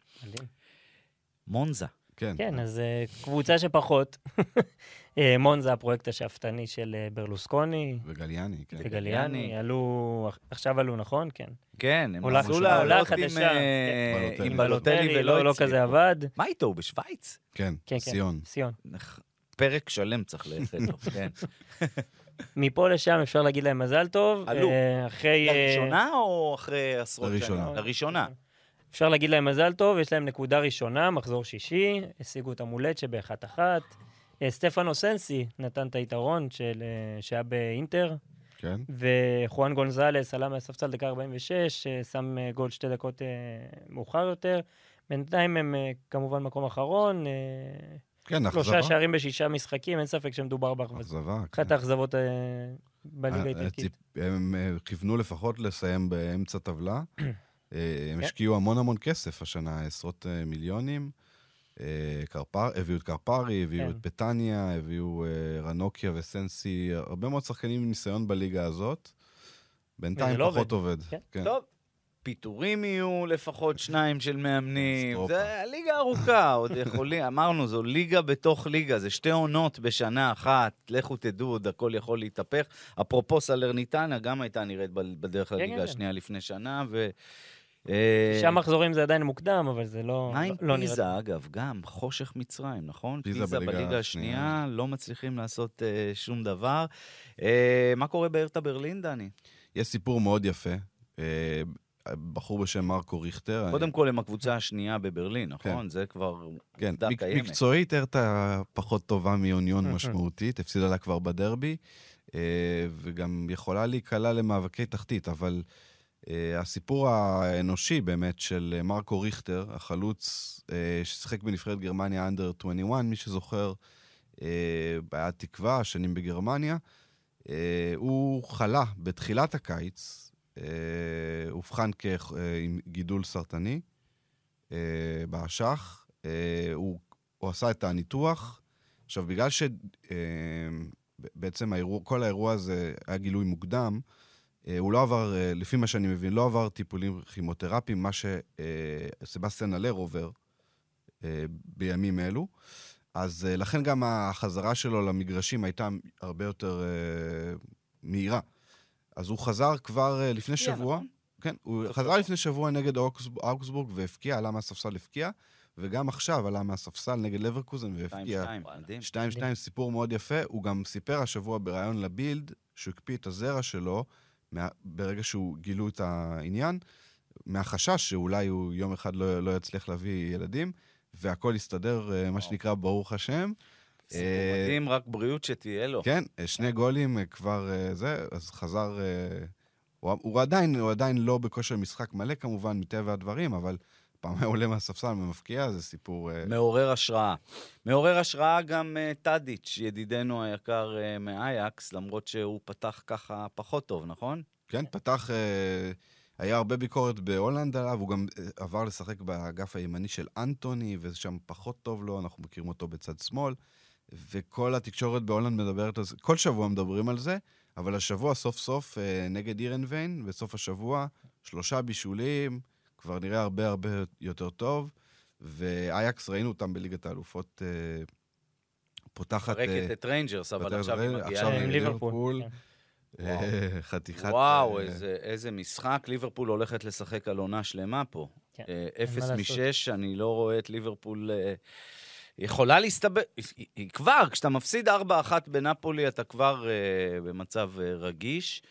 [SPEAKER 3] מונזה.
[SPEAKER 5] כן.
[SPEAKER 4] כן, אז אה, קבוצה שפחות. (laughs) אה, מונזה, הפרויקט השאפתני של אה, ברלוסקוני.
[SPEAKER 5] וגליאני, כן.
[SPEAKER 4] וגליאני, עלו, עכשיו עלו, נכון? כן.
[SPEAKER 3] כן, הם
[SPEAKER 4] עולה
[SPEAKER 3] לעלות עם,
[SPEAKER 5] כן.
[SPEAKER 3] עם בלוטלי ולא
[SPEAKER 4] לא, לא. כזה עבד.
[SPEAKER 3] מה איתו? הוא בשוויץ?
[SPEAKER 5] כן,
[SPEAKER 4] כן, כן.
[SPEAKER 5] סיון.
[SPEAKER 4] סיון.
[SPEAKER 3] פרק שלם צריך ללכת לו, (laughs) כן.
[SPEAKER 4] מפה לשם אפשר להגיד להם מזל טוב.
[SPEAKER 3] עלו.
[SPEAKER 4] אחרי...
[SPEAKER 3] לראשונה או אחרי עשרות שנים?
[SPEAKER 5] לראשונה.
[SPEAKER 3] לראשונה.
[SPEAKER 4] אפשר להגיד להם מזל טוב, יש להם נקודה ראשונה, מחזור שישי, השיגו את המולט שבאחת אחת. אה, סטפנו סנסי נתן את היתרון של, אה, שהיה באינטר,
[SPEAKER 5] כן.
[SPEAKER 4] וחואן גונזלס עלה מהספסל דקה 46, אה, שם גול שתי דקות מאוחר יותר. בינתיים הם כמובן מקום אחרון,
[SPEAKER 5] כן, אכזבה.
[SPEAKER 4] שלושה שערים בשישה משחקים, אין ספק שמדובר באכזבה.
[SPEAKER 5] אכזבה.
[SPEAKER 4] אחת
[SPEAKER 5] כן.
[SPEAKER 4] האכזבות אה, בליגה האיטלקית.
[SPEAKER 5] הם כיוונו לפחות לסיים באמצע טבלה. (clears throat) אה, הם
[SPEAKER 4] כן.
[SPEAKER 5] השקיעו המון המון כסף השנה, עשרות אה, מיליונים. אה, קרפר, הביאו את קרפרי, הביאו
[SPEAKER 4] כן.
[SPEAKER 5] את פטניה, הביאו רנוקיה וסנסי, הרבה מאוד שחקנים עם ניסיון בליגה הזאת. בינתיים
[SPEAKER 4] לא
[SPEAKER 5] פחות עובד.
[SPEAKER 4] כן.
[SPEAKER 5] כן.
[SPEAKER 3] טוב, פיטורים יהיו לפחות שניים של מאמנים. זה ליגה ארוכה, (laughs) עוד יכולים, אמרנו, זו ליגה בתוך ליגה, זה שתי עונות בשנה אחת, לכו תדעו, עוד הכל יכול להתהפך. אפרופו סלרניטנה, גם הייתה נראית בדרך
[SPEAKER 4] כן,
[SPEAKER 3] לליגה
[SPEAKER 4] כן.
[SPEAKER 3] השנייה לפני שנה, ו... אה,
[SPEAKER 4] שישה מחזורים זה עדיין מוקדם, אבל זה לא,
[SPEAKER 3] מה עם
[SPEAKER 4] לא נראה...
[SPEAKER 3] פיזה, אגב? גם חושך מצרים, נכון?
[SPEAKER 5] פיזה
[SPEAKER 3] פיזה
[SPEAKER 5] בליגה
[SPEAKER 3] בליגה
[SPEAKER 5] השנייה.
[SPEAKER 3] לא מצליחים לעשות אה, שום דבר. אה, מה קורה בארטה ברלין, דני?
[SPEAKER 5] יש סיפור מאוד יפה. אה, בחור בשם מרקו ריכטר.
[SPEAKER 3] קודם כל, הם הקבוצה השנייה בברלין,
[SPEAKER 5] כן.
[SPEAKER 3] נכון? זה כבר
[SPEAKER 5] כן,
[SPEAKER 3] עובדה
[SPEAKER 5] מק-
[SPEAKER 3] קיימת.
[SPEAKER 5] מקצועית ארתה פחות טובה מאוניון (laughs) משמעותית, הפסידה לה כבר בדרבי, וגם יכולה להיקלע למאבקי תחתית, אבל הסיפור האנושי באמת של אה, מרקו ריכטר, החלוץ אה, ששיחק בנבחרת גרמניה אנדר 21, מי שזוכר, אה, היה תקווה, שנים בגרמניה, אה, הוא חלה בתחילת הקיץ, אה, אובחן אה, עם גידול סרטני אה, באשך. אה, הוא, הוא עשה את הניתוח. עכשיו, בגלל שבעצם האירוע, כל האירוע הזה היה גילוי מוקדם, אה, הוא לא עבר, אה, לפי מה שאני מבין, לא עבר טיפולים כימותרפיים, מה שסבסטיאן אלר עובר אה, בימים אלו. אז אה, לכן גם החזרה שלו למגרשים הייתה הרבה יותר אה, מהירה. אז הוא חזר כבר אה, לפני שבוע.
[SPEAKER 3] נכון?
[SPEAKER 5] כן, הוא חזר. לפני שבוע נגד אוגסבורג והפקיע, עלה מהספסל הפקיע, וגם עכשיו עלה מהספסל נגד לברקוזן והפקיע.
[SPEAKER 3] 2-2, מדהים.
[SPEAKER 5] 2-2, סיפור מאוד יפה. הוא גם סיפר השבוע בריאיון לבילד, שהוא הקפיא את הזרע שלו מה, ברגע שהוא גילו את העניין, מהחשש שאולי הוא יום אחד לא, לא יצליח להביא ילדים, והכל יסתדר, אה, מה שנקרא, ברוך השם.
[SPEAKER 3] סיפור
[SPEAKER 5] אה,
[SPEAKER 3] מדהים, רק בריאות שתהיה לו.
[SPEAKER 5] כן, אה, שני גולים כבר זה, אז חזר... הוא, הוא, עדיין, הוא עדיין לא בכושר משחק מלא כמובן, מטבע הדברים, אבל פעם היה עולה מהספסל ומפקיע, זה סיפור... אה,
[SPEAKER 3] מעורר השראה. מעורר השראה גם uh, טאדיץ', ידידנו היקר uh, מאייקס, למרות שהוא פתח ככה פחות טוב, נכון?
[SPEAKER 5] כן, פתח... אה, היה הרבה ביקורת בהולנד עליו, הוא גם עבר לשחק באגף הימני של אנטוני, ושם פחות טוב לו, אנחנו מכירים אותו בצד שמאל, וכל התקשורת בהולנד מדברת על זה, כל שבוע מדברים על זה, אבל השבוע סוף סוף נגד הירנביין, בסוף השבוע, שלושה בישולים, כבר נראה הרבה הרבה יותר טוב, ואייקס, ראינו אותם בליגת האלופות, אה, פותחת... אה,
[SPEAKER 3] מפרקת את ריינג'רס, אבל
[SPEAKER 5] פותחת
[SPEAKER 3] עכשיו היא מגיעה...
[SPEAKER 5] עכשיו
[SPEAKER 4] עם ליברפול.
[SPEAKER 5] ליברפול.
[SPEAKER 4] כן.
[SPEAKER 5] אה, חתיכת...
[SPEAKER 3] וואו,
[SPEAKER 5] אה,
[SPEAKER 3] איזה, איזה משחק. ליברפול הולכת לשחק על עונה שלמה פה.
[SPEAKER 4] כן,
[SPEAKER 3] אה, אפס. משש, אני לא רואה את ליברפול... אה, יכולה להסתבר... היא- היא כבר, כשאתה מפסיד 4-1 בנפולי, אתה כבר אה, במצב אה, רגיש.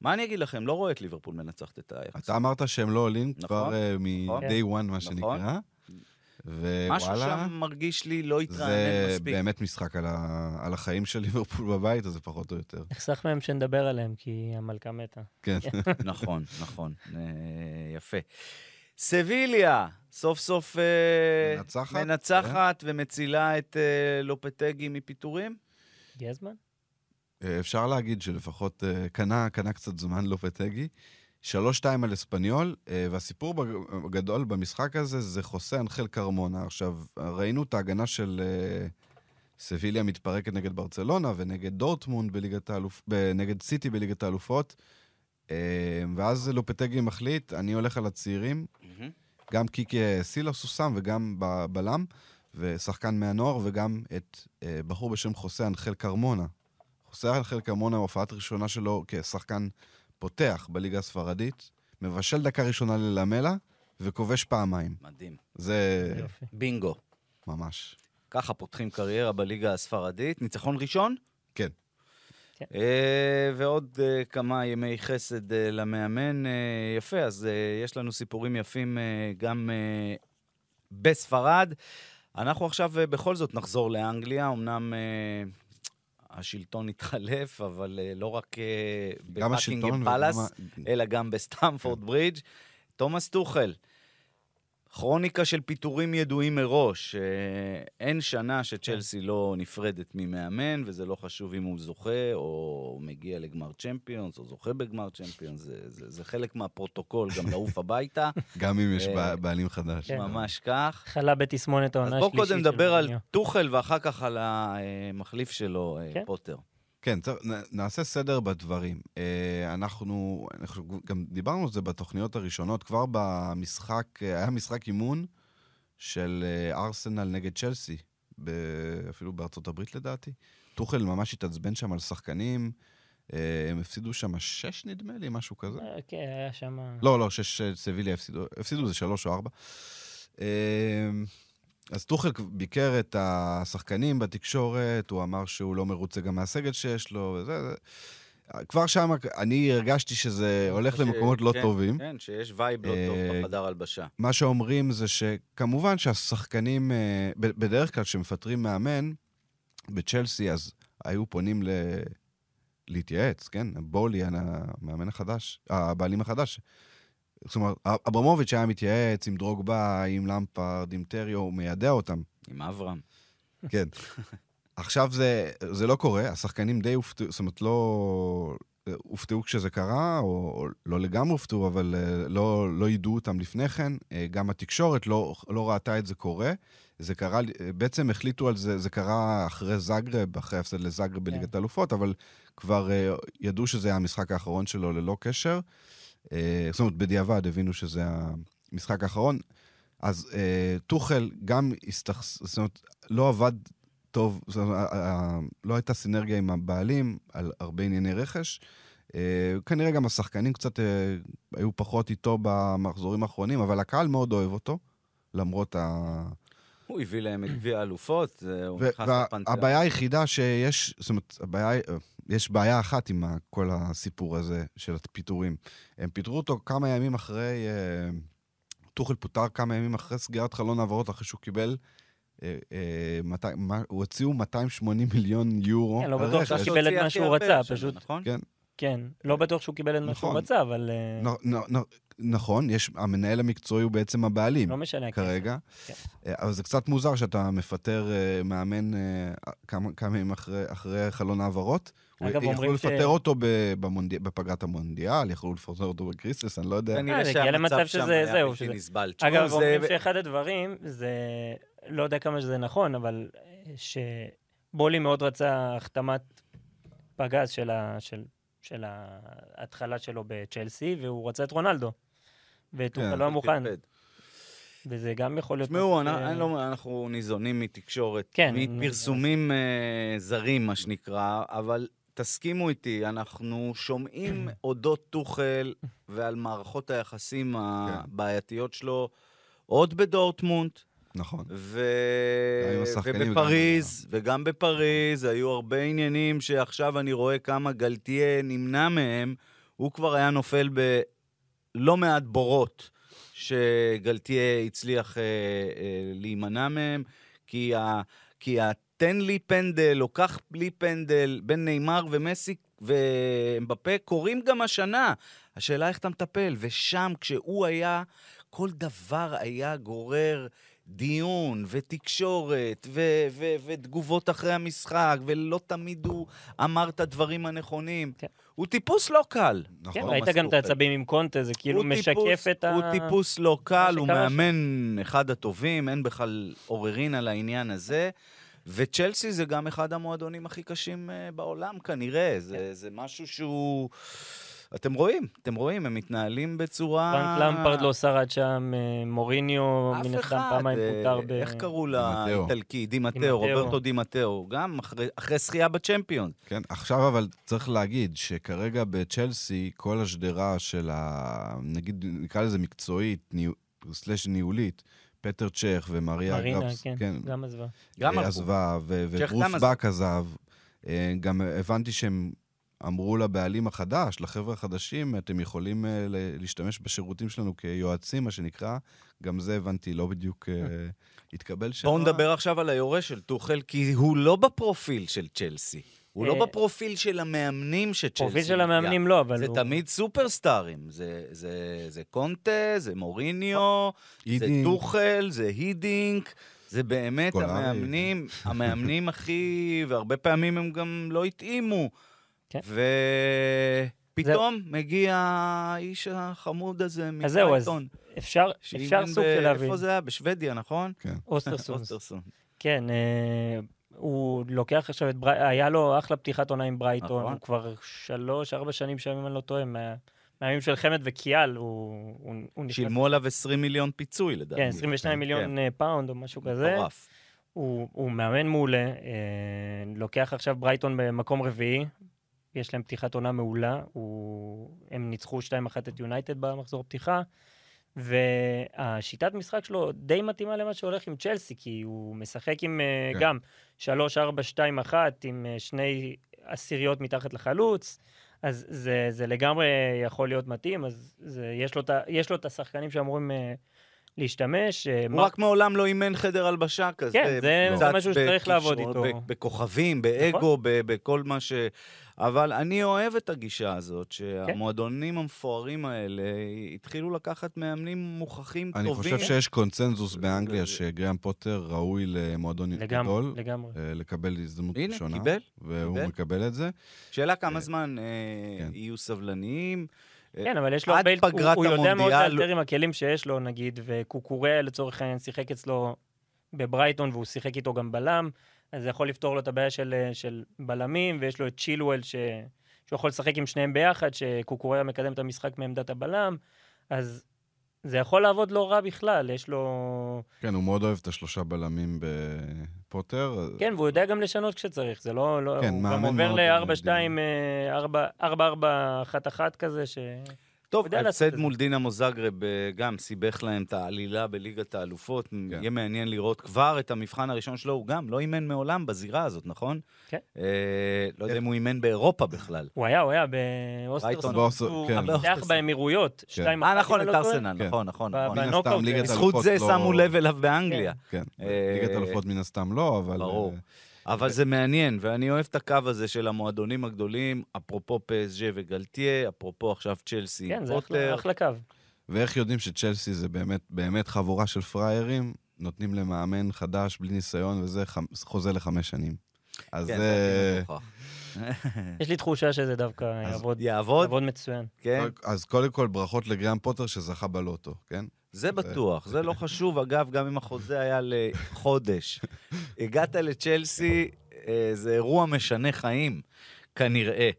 [SPEAKER 3] מה אני אגיד לכם? לא רואה את ליברפול מנצחת את האייקס.
[SPEAKER 5] אתה אמרת שהם לא עולים
[SPEAKER 3] נכון,
[SPEAKER 5] כבר אה,
[SPEAKER 3] נכון.
[SPEAKER 5] מ-day one, מה
[SPEAKER 3] נכון.
[SPEAKER 5] שנקרא.
[SPEAKER 3] משהו
[SPEAKER 5] ווואלה,
[SPEAKER 3] שם מרגיש לי לא התרענן
[SPEAKER 5] זה
[SPEAKER 3] מספיק.
[SPEAKER 5] באמת משחק על ה- על החיים של ליברפול בבית, אז זה פחות או יותר.
[SPEAKER 4] נחסך מהם שנדבר עליהם, כי המלכה מתה.
[SPEAKER 5] כן. (laughs)
[SPEAKER 3] נכון, נכון. אה, יפה. סביליה, סוף סוף אה,
[SPEAKER 5] מנצחת,
[SPEAKER 3] מנצחת ומצילה את לופטגי מפיטורים?
[SPEAKER 4] הגיע הזמן?
[SPEAKER 5] אפשר להגיד שלפחות אה, קנה, קנה קצת זמן לופטגי. שלוש שתיים על אספניול, אה, והסיפור הגדול במשחק הזה זה חוסה אנחל קרמונה. עכשיו, ראינו את ההגנה של אה, סביליה מתפרקת נגד ברצלונה ונגד דורטמונד בליגת האלופ... ב- נגד סיטי בליגת האלופות, ואז לופטגי מחליט, אני הולך על הצעירים, גם קיקי סילוס הוא שם וגם בלם, ושחקן מהנוער, וגם את בחור בשם חוסה אנחל קרמונה. חוסה אנחל קרמונה, ההופעת הראשונה שלו כשחקן פותח בליגה הספרדית, מבשל דקה ראשונה ללמלה, וכובש פעמיים.
[SPEAKER 3] מדהים.
[SPEAKER 5] זה
[SPEAKER 4] יופי.
[SPEAKER 3] בינגו.
[SPEAKER 5] ממש.
[SPEAKER 3] ככה פותחים קריירה בליגה הספרדית. ניצחון ראשון?
[SPEAKER 5] כן.
[SPEAKER 4] כן.
[SPEAKER 3] אה, ועוד אה, כמה ימי חסד אה, למאמן. יפה, אז יש לנו סיפורים יפים גם בספרד. אנחנו עכשיו בכל זאת נחזור לאנגליה, אמנם השלטון התחלף, אבל אה, לא רק אה,
[SPEAKER 5] השלטון
[SPEAKER 3] בבקינגהם
[SPEAKER 5] וגם פאלאס,
[SPEAKER 3] אלא גם בסטמפורד ברידג'. תומאס טוחל, כרוניקה של פיטורים ידועים מראש. אה, אין שנה שצ'לסי לא נפרדת ממאמן, וזה לא חשוב אם הוא זוכה, או מגיע לגמר צ'מפיונס, או זוכה בגמר צ'מפיונס, זה, זה, זה חלק מהפרוטוקול, גם לעוף (laughs) הביתה,
[SPEAKER 5] גם אם יש
[SPEAKER 3] אה,
[SPEAKER 5] בע- בעלים חדש.
[SPEAKER 4] כן.
[SPEAKER 3] ממש כך.
[SPEAKER 4] חלה בתסמונת
[SPEAKER 3] אז
[SPEAKER 4] העונה
[SPEAKER 3] בואו
[SPEAKER 4] השלישית.
[SPEAKER 3] קודם
[SPEAKER 4] של
[SPEAKER 3] נדבר על. טוחל, ואחר כך על המחליף שלו, אה,
[SPEAKER 4] כן.
[SPEAKER 3] פוטר.
[SPEAKER 5] כן, צריך, נעשה סדר בדברים. אה, אנחנו, אנחנו גם דיברנו על זה בתוכניות הראשונות, כבר במשחק, אה, היה משחק אימון של אה, ארסנל נגד צ'לסי, אפילו בארצות הברית לדעתי. טוחל ממש התעצבן שם על שחקנים, הם הפסידו שם שש נדמה לי, משהו כזה.
[SPEAKER 4] כן, היה שם...
[SPEAKER 5] לא, לא, שש סביליה הפסידו, הפסידו זה שלוש או ארבע. אז טוחל ביקר את השחקנים בתקשורת, הוא אמר שהוא לא מרוצה גם מהסגל שיש לו, וזה, זה. כבר שם אני הרגשתי שזה הולך
[SPEAKER 3] ש-
[SPEAKER 5] למקומות לא
[SPEAKER 3] כן,
[SPEAKER 5] טובים.
[SPEAKER 3] כן, שיש vibe לא טוב
[SPEAKER 5] אה,
[SPEAKER 3] בחדר הלבשה.
[SPEAKER 5] מה שאומרים זה שכמובן שהשחקנים, אה, בדרך כלל כשמפטרים מאמן בצ'לסי, אז היו פונים ל... להתייעץ, כן? בולי, המאמן החדש, הבעלים החדש. זאת אומרת, אברמוביץ' היה מתייעץ עם דרוגבה, עם למפרד, עם טרי, והוא מיידע אותם.
[SPEAKER 3] עם אברהם.
[SPEAKER 5] כן. עכשיו זה, זה לא קורה, השחקנים די הופתעו, זאת אומרת, לא... הופתעו כשזה קרה, או, או לא לגמרי הופתעו, אבל אה, לא, לא ידעו אותם לפני כן. אה, גם התקשורת לא, לא ראתה את זה קורה. זה קרה, בעצם החליטו על זה, זה קרה אחרי זאגרב, אחרי ההפסד לזאגרב בליגת האלופות, אבל כבר אה, ידעו שזה היה המשחק האחרון שלו ללא קשר. אה, זאת אומרת, בדיעבד הבינו שזה המשחק האחרון. אז אה, טוחל גם הסתכס... זאת אומרת, לא עבד טוב, זאת אומרת, לא הייתה סינרגיה עם הבעלים על הרבה ענייני רכש. אה, כנראה גם השחקנים קצת היו פחות איתו במחזורים האחרונים, אבל הקהל מאוד אוהב אותו, למרות ה...
[SPEAKER 3] הוא הביא להם את גביע האלופות, הוא נכנס לפנתיאון.
[SPEAKER 5] והבעיה היחידה שיש, זאת אומרת, הבעיה, יש בעיה אחת עם כל הסיפור הזה של הפיטורים. הם פיטרו אותו כמה ימים אחרי, אה, טוחל פוטר כמה ימים אחרי סגירת חלון העברות, אחרי שהוא קיבל, אה, אה, 200 מה- הוא הוציאו 280 מיליון יורו.
[SPEAKER 4] כן, לא בטוח. שהוא קיבל את מה שהוא רצה, פשוט.
[SPEAKER 3] נכון?
[SPEAKER 5] כן.
[SPEAKER 4] כן, לא בטוח שהוא קיבל את מה שהוא. רצה, אבל...
[SPEAKER 5] נכון, יש, המנהל המקצועי הוא בעצם הבעלים.
[SPEAKER 4] לא משנה.
[SPEAKER 5] כרגע.
[SPEAKER 4] כן.
[SPEAKER 5] אה, אבל זה קצת מוזר שאתה מפטר אה, מאמן אה, כמה כמה ימים אחרי, אחרי חלון העברות.
[SPEAKER 4] אגב,
[SPEAKER 5] יכלו
[SPEAKER 4] אומרים ש-
[SPEAKER 5] לפטר אותו ב- במונדי... בפגרת המונדיאל, יכלו לפטר אותו בקריסטס, אני לא יודע.
[SPEAKER 3] כנראה שהמצב שם
[SPEAKER 4] שזה-
[SPEAKER 3] היה
[SPEAKER 4] זהו,
[SPEAKER 3] בלתי
[SPEAKER 4] שזה-
[SPEAKER 3] נסבל.
[SPEAKER 4] אגב,
[SPEAKER 3] זה-
[SPEAKER 4] אומרים שאחד הדברים זה, לא יודע כמה שזה נכון, אבל שבולי מאוד רצה החתמת פגז של, ה, של, של ההתחלה שלו בצ'לסי, והוא רצה את רונלדו. וטוחל
[SPEAKER 5] כן,
[SPEAKER 4] לא היה מוכן. וזה גם יכול להיות...
[SPEAKER 3] תשמעו, לא- אנחנו ניזונים מתקשורת,
[SPEAKER 4] כן,
[SPEAKER 3] מפרסומים אה, זרים, מה שנקרא, אבל תסכימו איתי, אנחנו שומעים (clears throat) אודות טוחל ועל מערכות היחסים הבעייתיות שלו עוד בדורטמונד,
[SPEAKER 5] נכון.
[SPEAKER 3] ו... ובפריז, וגם בפריז, היו הרבה עניינים שעכשיו אני רואה כמה גלתיה נמנע מהם, הוא כבר היה נופל בלא מעט בורות שגלתיה הצליח אה, אה, להימנע מהם, כי, ה... כי התן לי פנדל, או קח לי פנדל, בין נאמר ומסי ואמבפה, קורים גם השנה. השאלה איך אתה מטפל, ושם כשהוא היה, כל דבר היה גורר דיון ותקשורת ו- ו- ותגובות אחרי המשחק, ולא תמיד הוא אמר את הדברים הנכונים.
[SPEAKER 4] כן.
[SPEAKER 3] הוא טיפוס לא קל.
[SPEAKER 5] נכון.
[SPEAKER 4] כן, ראית גם את. העצבים עם קונטה, זה כאילו משקף
[SPEAKER 3] טיפוס-
[SPEAKER 4] את ה...
[SPEAKER 3] הוא טיפוס לא קל, הוא. מאמן אחד הטובים, אין בכלל עוררין על העניין הזה. וצ'לסי זה גם אחד המועדונים הכי קשים אה, בעולם כנראה,
[SPEAKER 4] כן.
[SPEAKER 3] זה, זה משהו שהוא... אתם רואים, אתם רואים, הם מתנהלים בצורה...
[SPEAKER 4] פרנק למפרד לא שרד שם, אה, מוריניו מן הסתם פעמיים
[SPEAKER 3] אה,
[SPEAKER 4] פוטר ב...
[SPEAKER 3] איך קראו. לאיטלקי? דימטאו. רוברטו דימטאו, גם אחרי- זכייה בצ'מפיון.
[SPEAKER 5] כן, עכשיו אבל צריך להגיד שכרגע בצ'לסי, כל השדרה של ה... נגיד, נקרא לזה מקצועית. סלש ניהולית, פטר צ'ך ומריה
[SPEAKER 4] מרינה,
[SPEAKER 5] גרפס,
[SPEAKER 4] כן, גם עזבה.
[SPEAKER 3] גם
[SPEAKER 5] אה. עזבה, וברוס. באק עזב. גם הבנתי שהם אמרו לבעלים החדש, לחבר'ה החדשים, אתם יכולים ל- להשתמש בשירותים שלנו כיועצים, מה שנקרא. גם זה הבנתי, לא בדיוק אה, התקבל שם.
[SPEAKER 3] בואו נדבר עכשיו על היורש של טוחל, כי הוא לא בפרופיל של צ'לסי. הוא לא
[SPEAKER 4] אה,
[SPEAKER 3] בפרופיל של המאמנים שצ'לסי.
[SPEAKER 4] פרופיל של. המאמנים לא, אבל
[SPEAKER 3] זה
[SPEAKER 4] הוא...
[SPEAKER 3] תמיד סופרסטארים. זה, זה, זה קונטה, זה מוריניו, זה. טוחל, זה הידינק. זה באמת. המאמנים, המאמנים (laughs) הכי... והרבה פעמים הם גם לא התאימו.
[SPEAKER 4] כן.
[SPEAKER 3] ופתאום מגיע האיש החמוד הזה
[SPEAKER 4] אז זהו, אז. אפשר, אפשר סוג של להבין.
[SPEAKER 3] איפה זה היה? בשוודיה, נכון?
[SPEAKER 5] כן. (laughs)
[SPEAKER 3] אוסטרסון.
[SPEAKER 4] כן, אה, הוא לוקח עכשיו את ברייטון, היה לו אחלה פתיחת עונה עם ברייטון,
[SPEAKER 3] נכון.
[SPEAKER 4] הוא כבר שלוש, ארבע שנים שם, אם אני לא טועה, מה- מהימים של חמד וקייאל, הוא הוא- הוא נכנס...
[SPEAKER 3] שילמו עליו 20 מיליון פיצוי, לדעתי.
[SPEAKER 4] כן, 22 מיליון אה, פאונד או משהו כזה.
[SPEAKER 3] מטורף.
[SPEAKER 4] הוא, הוא מאמן מעולה, אה, לוקח עכשיו ברייטון במקום רביעי, יש להם פתיחת עונה מעולה, הוא, הם ניצחו 2-1 את יונייטד במחזור פתיחה, והשיטת משחק שלו די מתאימה למה שהולך עם צ'לסי, כי הוא משחק עם אה,
[SPEAKER 5] כן.
[SPEAKER 4] גם 3-4-2-1, עם אה, שני עשיריות מתחת לחלוץ, אז זה, זה לגמרי יכול להיות מתאים, אז זה, יש, לו, ה- יש לו את השחקנים שאמורים אה, להשתמש. אה,
[SPEAKER 3] הוא
[SPEAKER 4] מר-
[SPEAKER 3] רק מעולם לא אימן חדר הלבשה כזה.
[SPEAKER 4] כן, זה-
[SPEAKER 5] זה
[SPEAKER 3] קצת
[SPEAKER 4] משהו שצריך לעבוד איתו.
[SPEAKER 3] ב- בכוכבים, באגו, ב- בכל מה ש... אבל אני אוהב את הגישה הזאת,
[SPEAKER 4] כן.
[SPEAKER 3] שהמועדונים המפוארים האלה התחילו לקחת מאמנים מוכחים
[SPEAKER 5] אני
[SPEAKER 3] טובים.
[SPEAKER 5] חושב שיש קונצנזוס
[SPEAKER 3] זה-
[SPEAKER 5] באנגליה
[SPEAKER 3] זה-
[SPEAKER 5] שגריאם פוטר ראוי למועדון
[SPEAKER 4] לגמרי,
[SPEAKER 5] גדול,
[SPEAKER 4] לגמרי.
[SPEAKER 5] אה, לקבל הזדמנות
[SPEAKER 3] הנה,
[SPEAKER 5] ראשונה.
[SPEAKER 3] קיבל,
[SPEAKER 5] והוא
[SPEAKER 3] קיבל.
[SPEAKER 5] מקבל את זה.
[SPEAKER 3] שאלה כמה
[SPEAKER 5] אה,
[SPEAKER 3] זמן אה,
[SPEAKER 5] כן.
[SPEAKER 3] יהיו סבלניים.
[SPEAKER 4] כן, אבל יש לו
[SPEAKER 3] עד
[SPEAKER 4] הרבה, הוא,
[SPEAKER 3] פגרת
[SPEAKER 4] הוא יודע מאוד
[SPEAKER 3] המונדיאל-
[SPEAKER 4] לאלתר עם הכלים שיש לו, נגיד, וקוקוריה לצורך העניין שיחק אצלו בברייטון, והוא שיחק איתו גם בלם, אז זה יכול לפתור לו את הבעיה של, של בלמים, ויש לו את צ'ילואל, ש... שהוא יכול לשחק עם שניהם ביחד, שקוקוריה מקדם את המשחק מעמדת הבלם, אז זה יכול לעבוד לא רע בכלל, יש לו...
[SPEAKER 5] כן, הוא מאוד אוהב את השלושה בלמים בפוטר.
[SPEAKER 4] כן, והוא יודע גם לשנות כשצריך, זה לא... לא
[SPEAKER 5] כן,
[SPEAKER 4] הוא גם עובר
[SPEAKER 5] מאוד
[SPEAKER 4] ל-4-2, 4-4-1-1 כזה, ש...
[SPEAKER 3] טוב, ההפסד. מול דינה מוזגרב אה, גם סיבך להם את העלילה בליגת האלופות.
[SPEAKER 5] כן.
[SPEAKER 3] יהיה מעניין לראות כבר את המבחן הראשון שלו. הוא גם לא אימן מעולם בזירה הזאת, נכון?
[SPEAKER 4] כן.
[SPEAKER 3] אה, לא יודע אם הוא אימן באירופה בכלל.
[SPEAKER 4] הוא היה, הוא היה. באוסטרסון,
[SPEAKER 5] באוסטר-
[SPEAKER 4] הוא
[SPEAKER 5] כן.
[SPEAKER 4] ניצח באמירויות, שתיים
[SPEAKER 3] אה, נכון, את
[SPEAKER 4] לא.
[SPEAKER 3] ארסנל,
[SPEAKER 5] כן.
[SPEAKER 3] נכון, נכון,
[SPEAKER 4] ב-
[SPEAKER 3] נכון.
[SPEAKER 5] ליגת
[SPEAKER 3] בזכות זה שמו לב אליו באנגליה.
[SPEAKER 5] כן,
[SPEAKER 3] אה,
[SPEAKER 5] ליגת אלופות מן הסתם לא, אבל...
[SPEAKER 3] ברור.
[SPEAKER 5] אה,
[SPEAKER 3] אבל זה מעניין, ואני אוהב את הקו הזה של המועדונים הגדולים, אפרופו פסג'ה וגלטיה, אפרופו עכשיו צ'לסי
[SPEAKER 4] כן, זה
[SPEAKER 3] פוטר.
[SPEAKER 4] אחלה- אחלה קו.
[SPEAKER 5] ואיך יודעים שצ'לסי זה באמת, באמת חבורה של פראיירים, נותנים למאמן חדש, בלי ניסיון וזה, חוזה לחמש שנים. אז
[SPEAKER 3] כן,
[SPEAKER 5] זה...
[SPEAKER 3] זה.
[SPEAKER 4] יש לי תחושה שזה דווקא יעבוד
[SPEAKER 3] יעבוד,
[SPEAKER 4] יעבוד מצוין.
[SPEAKER 3] כן.
[SPEAKER 5] אז קודם כל, ברכות לגרם פוטר שזכה בלוטו, כן?
[SPEAKER 3] זה בטוח, זה לא חשוב. אגב, גם אם החוזה היה לחודש. הגעת לצ'לסי, אה, זה אירוע משנה חיים, כנראה.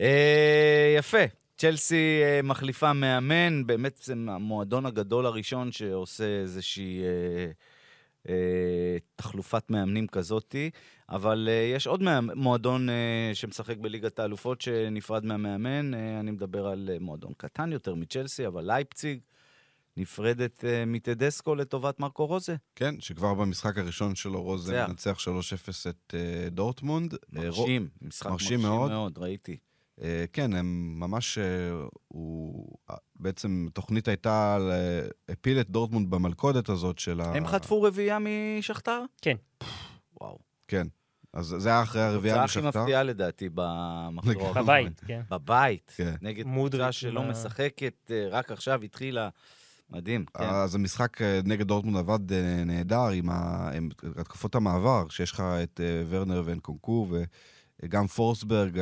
[SPEAKER 3] אה, יפה. צ'לסי אה, מחליפה מאמן, באמת זה המועדון הגדול הראשון שעושה איזושהי תחלופת מאמנים כזאתי, אבל אה, יש עוד מועדון אה, שמשחק בליגת האלופות שנפרד מהמאמן, אה, אני מדבר על אה, מועדון קטן יותר מצ'לסי, אבל לייפציג. נפרדת uh, מטדסקו לטובת מרקו רוזה.
[SPEAKER 5] כן, שכבר במשחק הראשון שלו רוזה. מנצח 3-0 את אה, דורטמונד. אה,
[SPEAKER 3] מרשים, משחק
[SPEAKER 5] מרשים
[SPEAKER 3] מרשים
[SPEAKER 5] מאוד.
[SPEAKER 3] מאוד, ראיתי.
[SPEAKER 5] אה, כן, הם ממש... אה, הוא... אה, בעצם התוכנית הייתה, ל- הפיל את דורטמונד במלכודת הזאת של ה...
[SPEAKER 3] הם חטפו רביעייה משכתר?
[SPEAKER 4] כן.
[SPEAKER 3] וואו.
[SPEAKER 5] כן. אז זה היה אחרי הרביעייה
[SPEAKER 3] זה הכי
[SPEAKER 5] משכתר.
[SPEAKER 3] מפתיעה לדעתי במחזור.
[SPEAKER 4] בבית, כן.
[SPEAKER 3] בבית.
[SPEAKER 5] כן.
[SPEAKER 3] נגד קבוצה שלא משחקת, רק עכשיו התחילה. מדהים, כן.
[SPEAKER 5] אז המשחק אה, נגד דורטמונד עבד אה, נהדר עם ה- עם התקפות המעבר, שיש לך את אה, ורנר ואנקונקו, וגם פורסברג,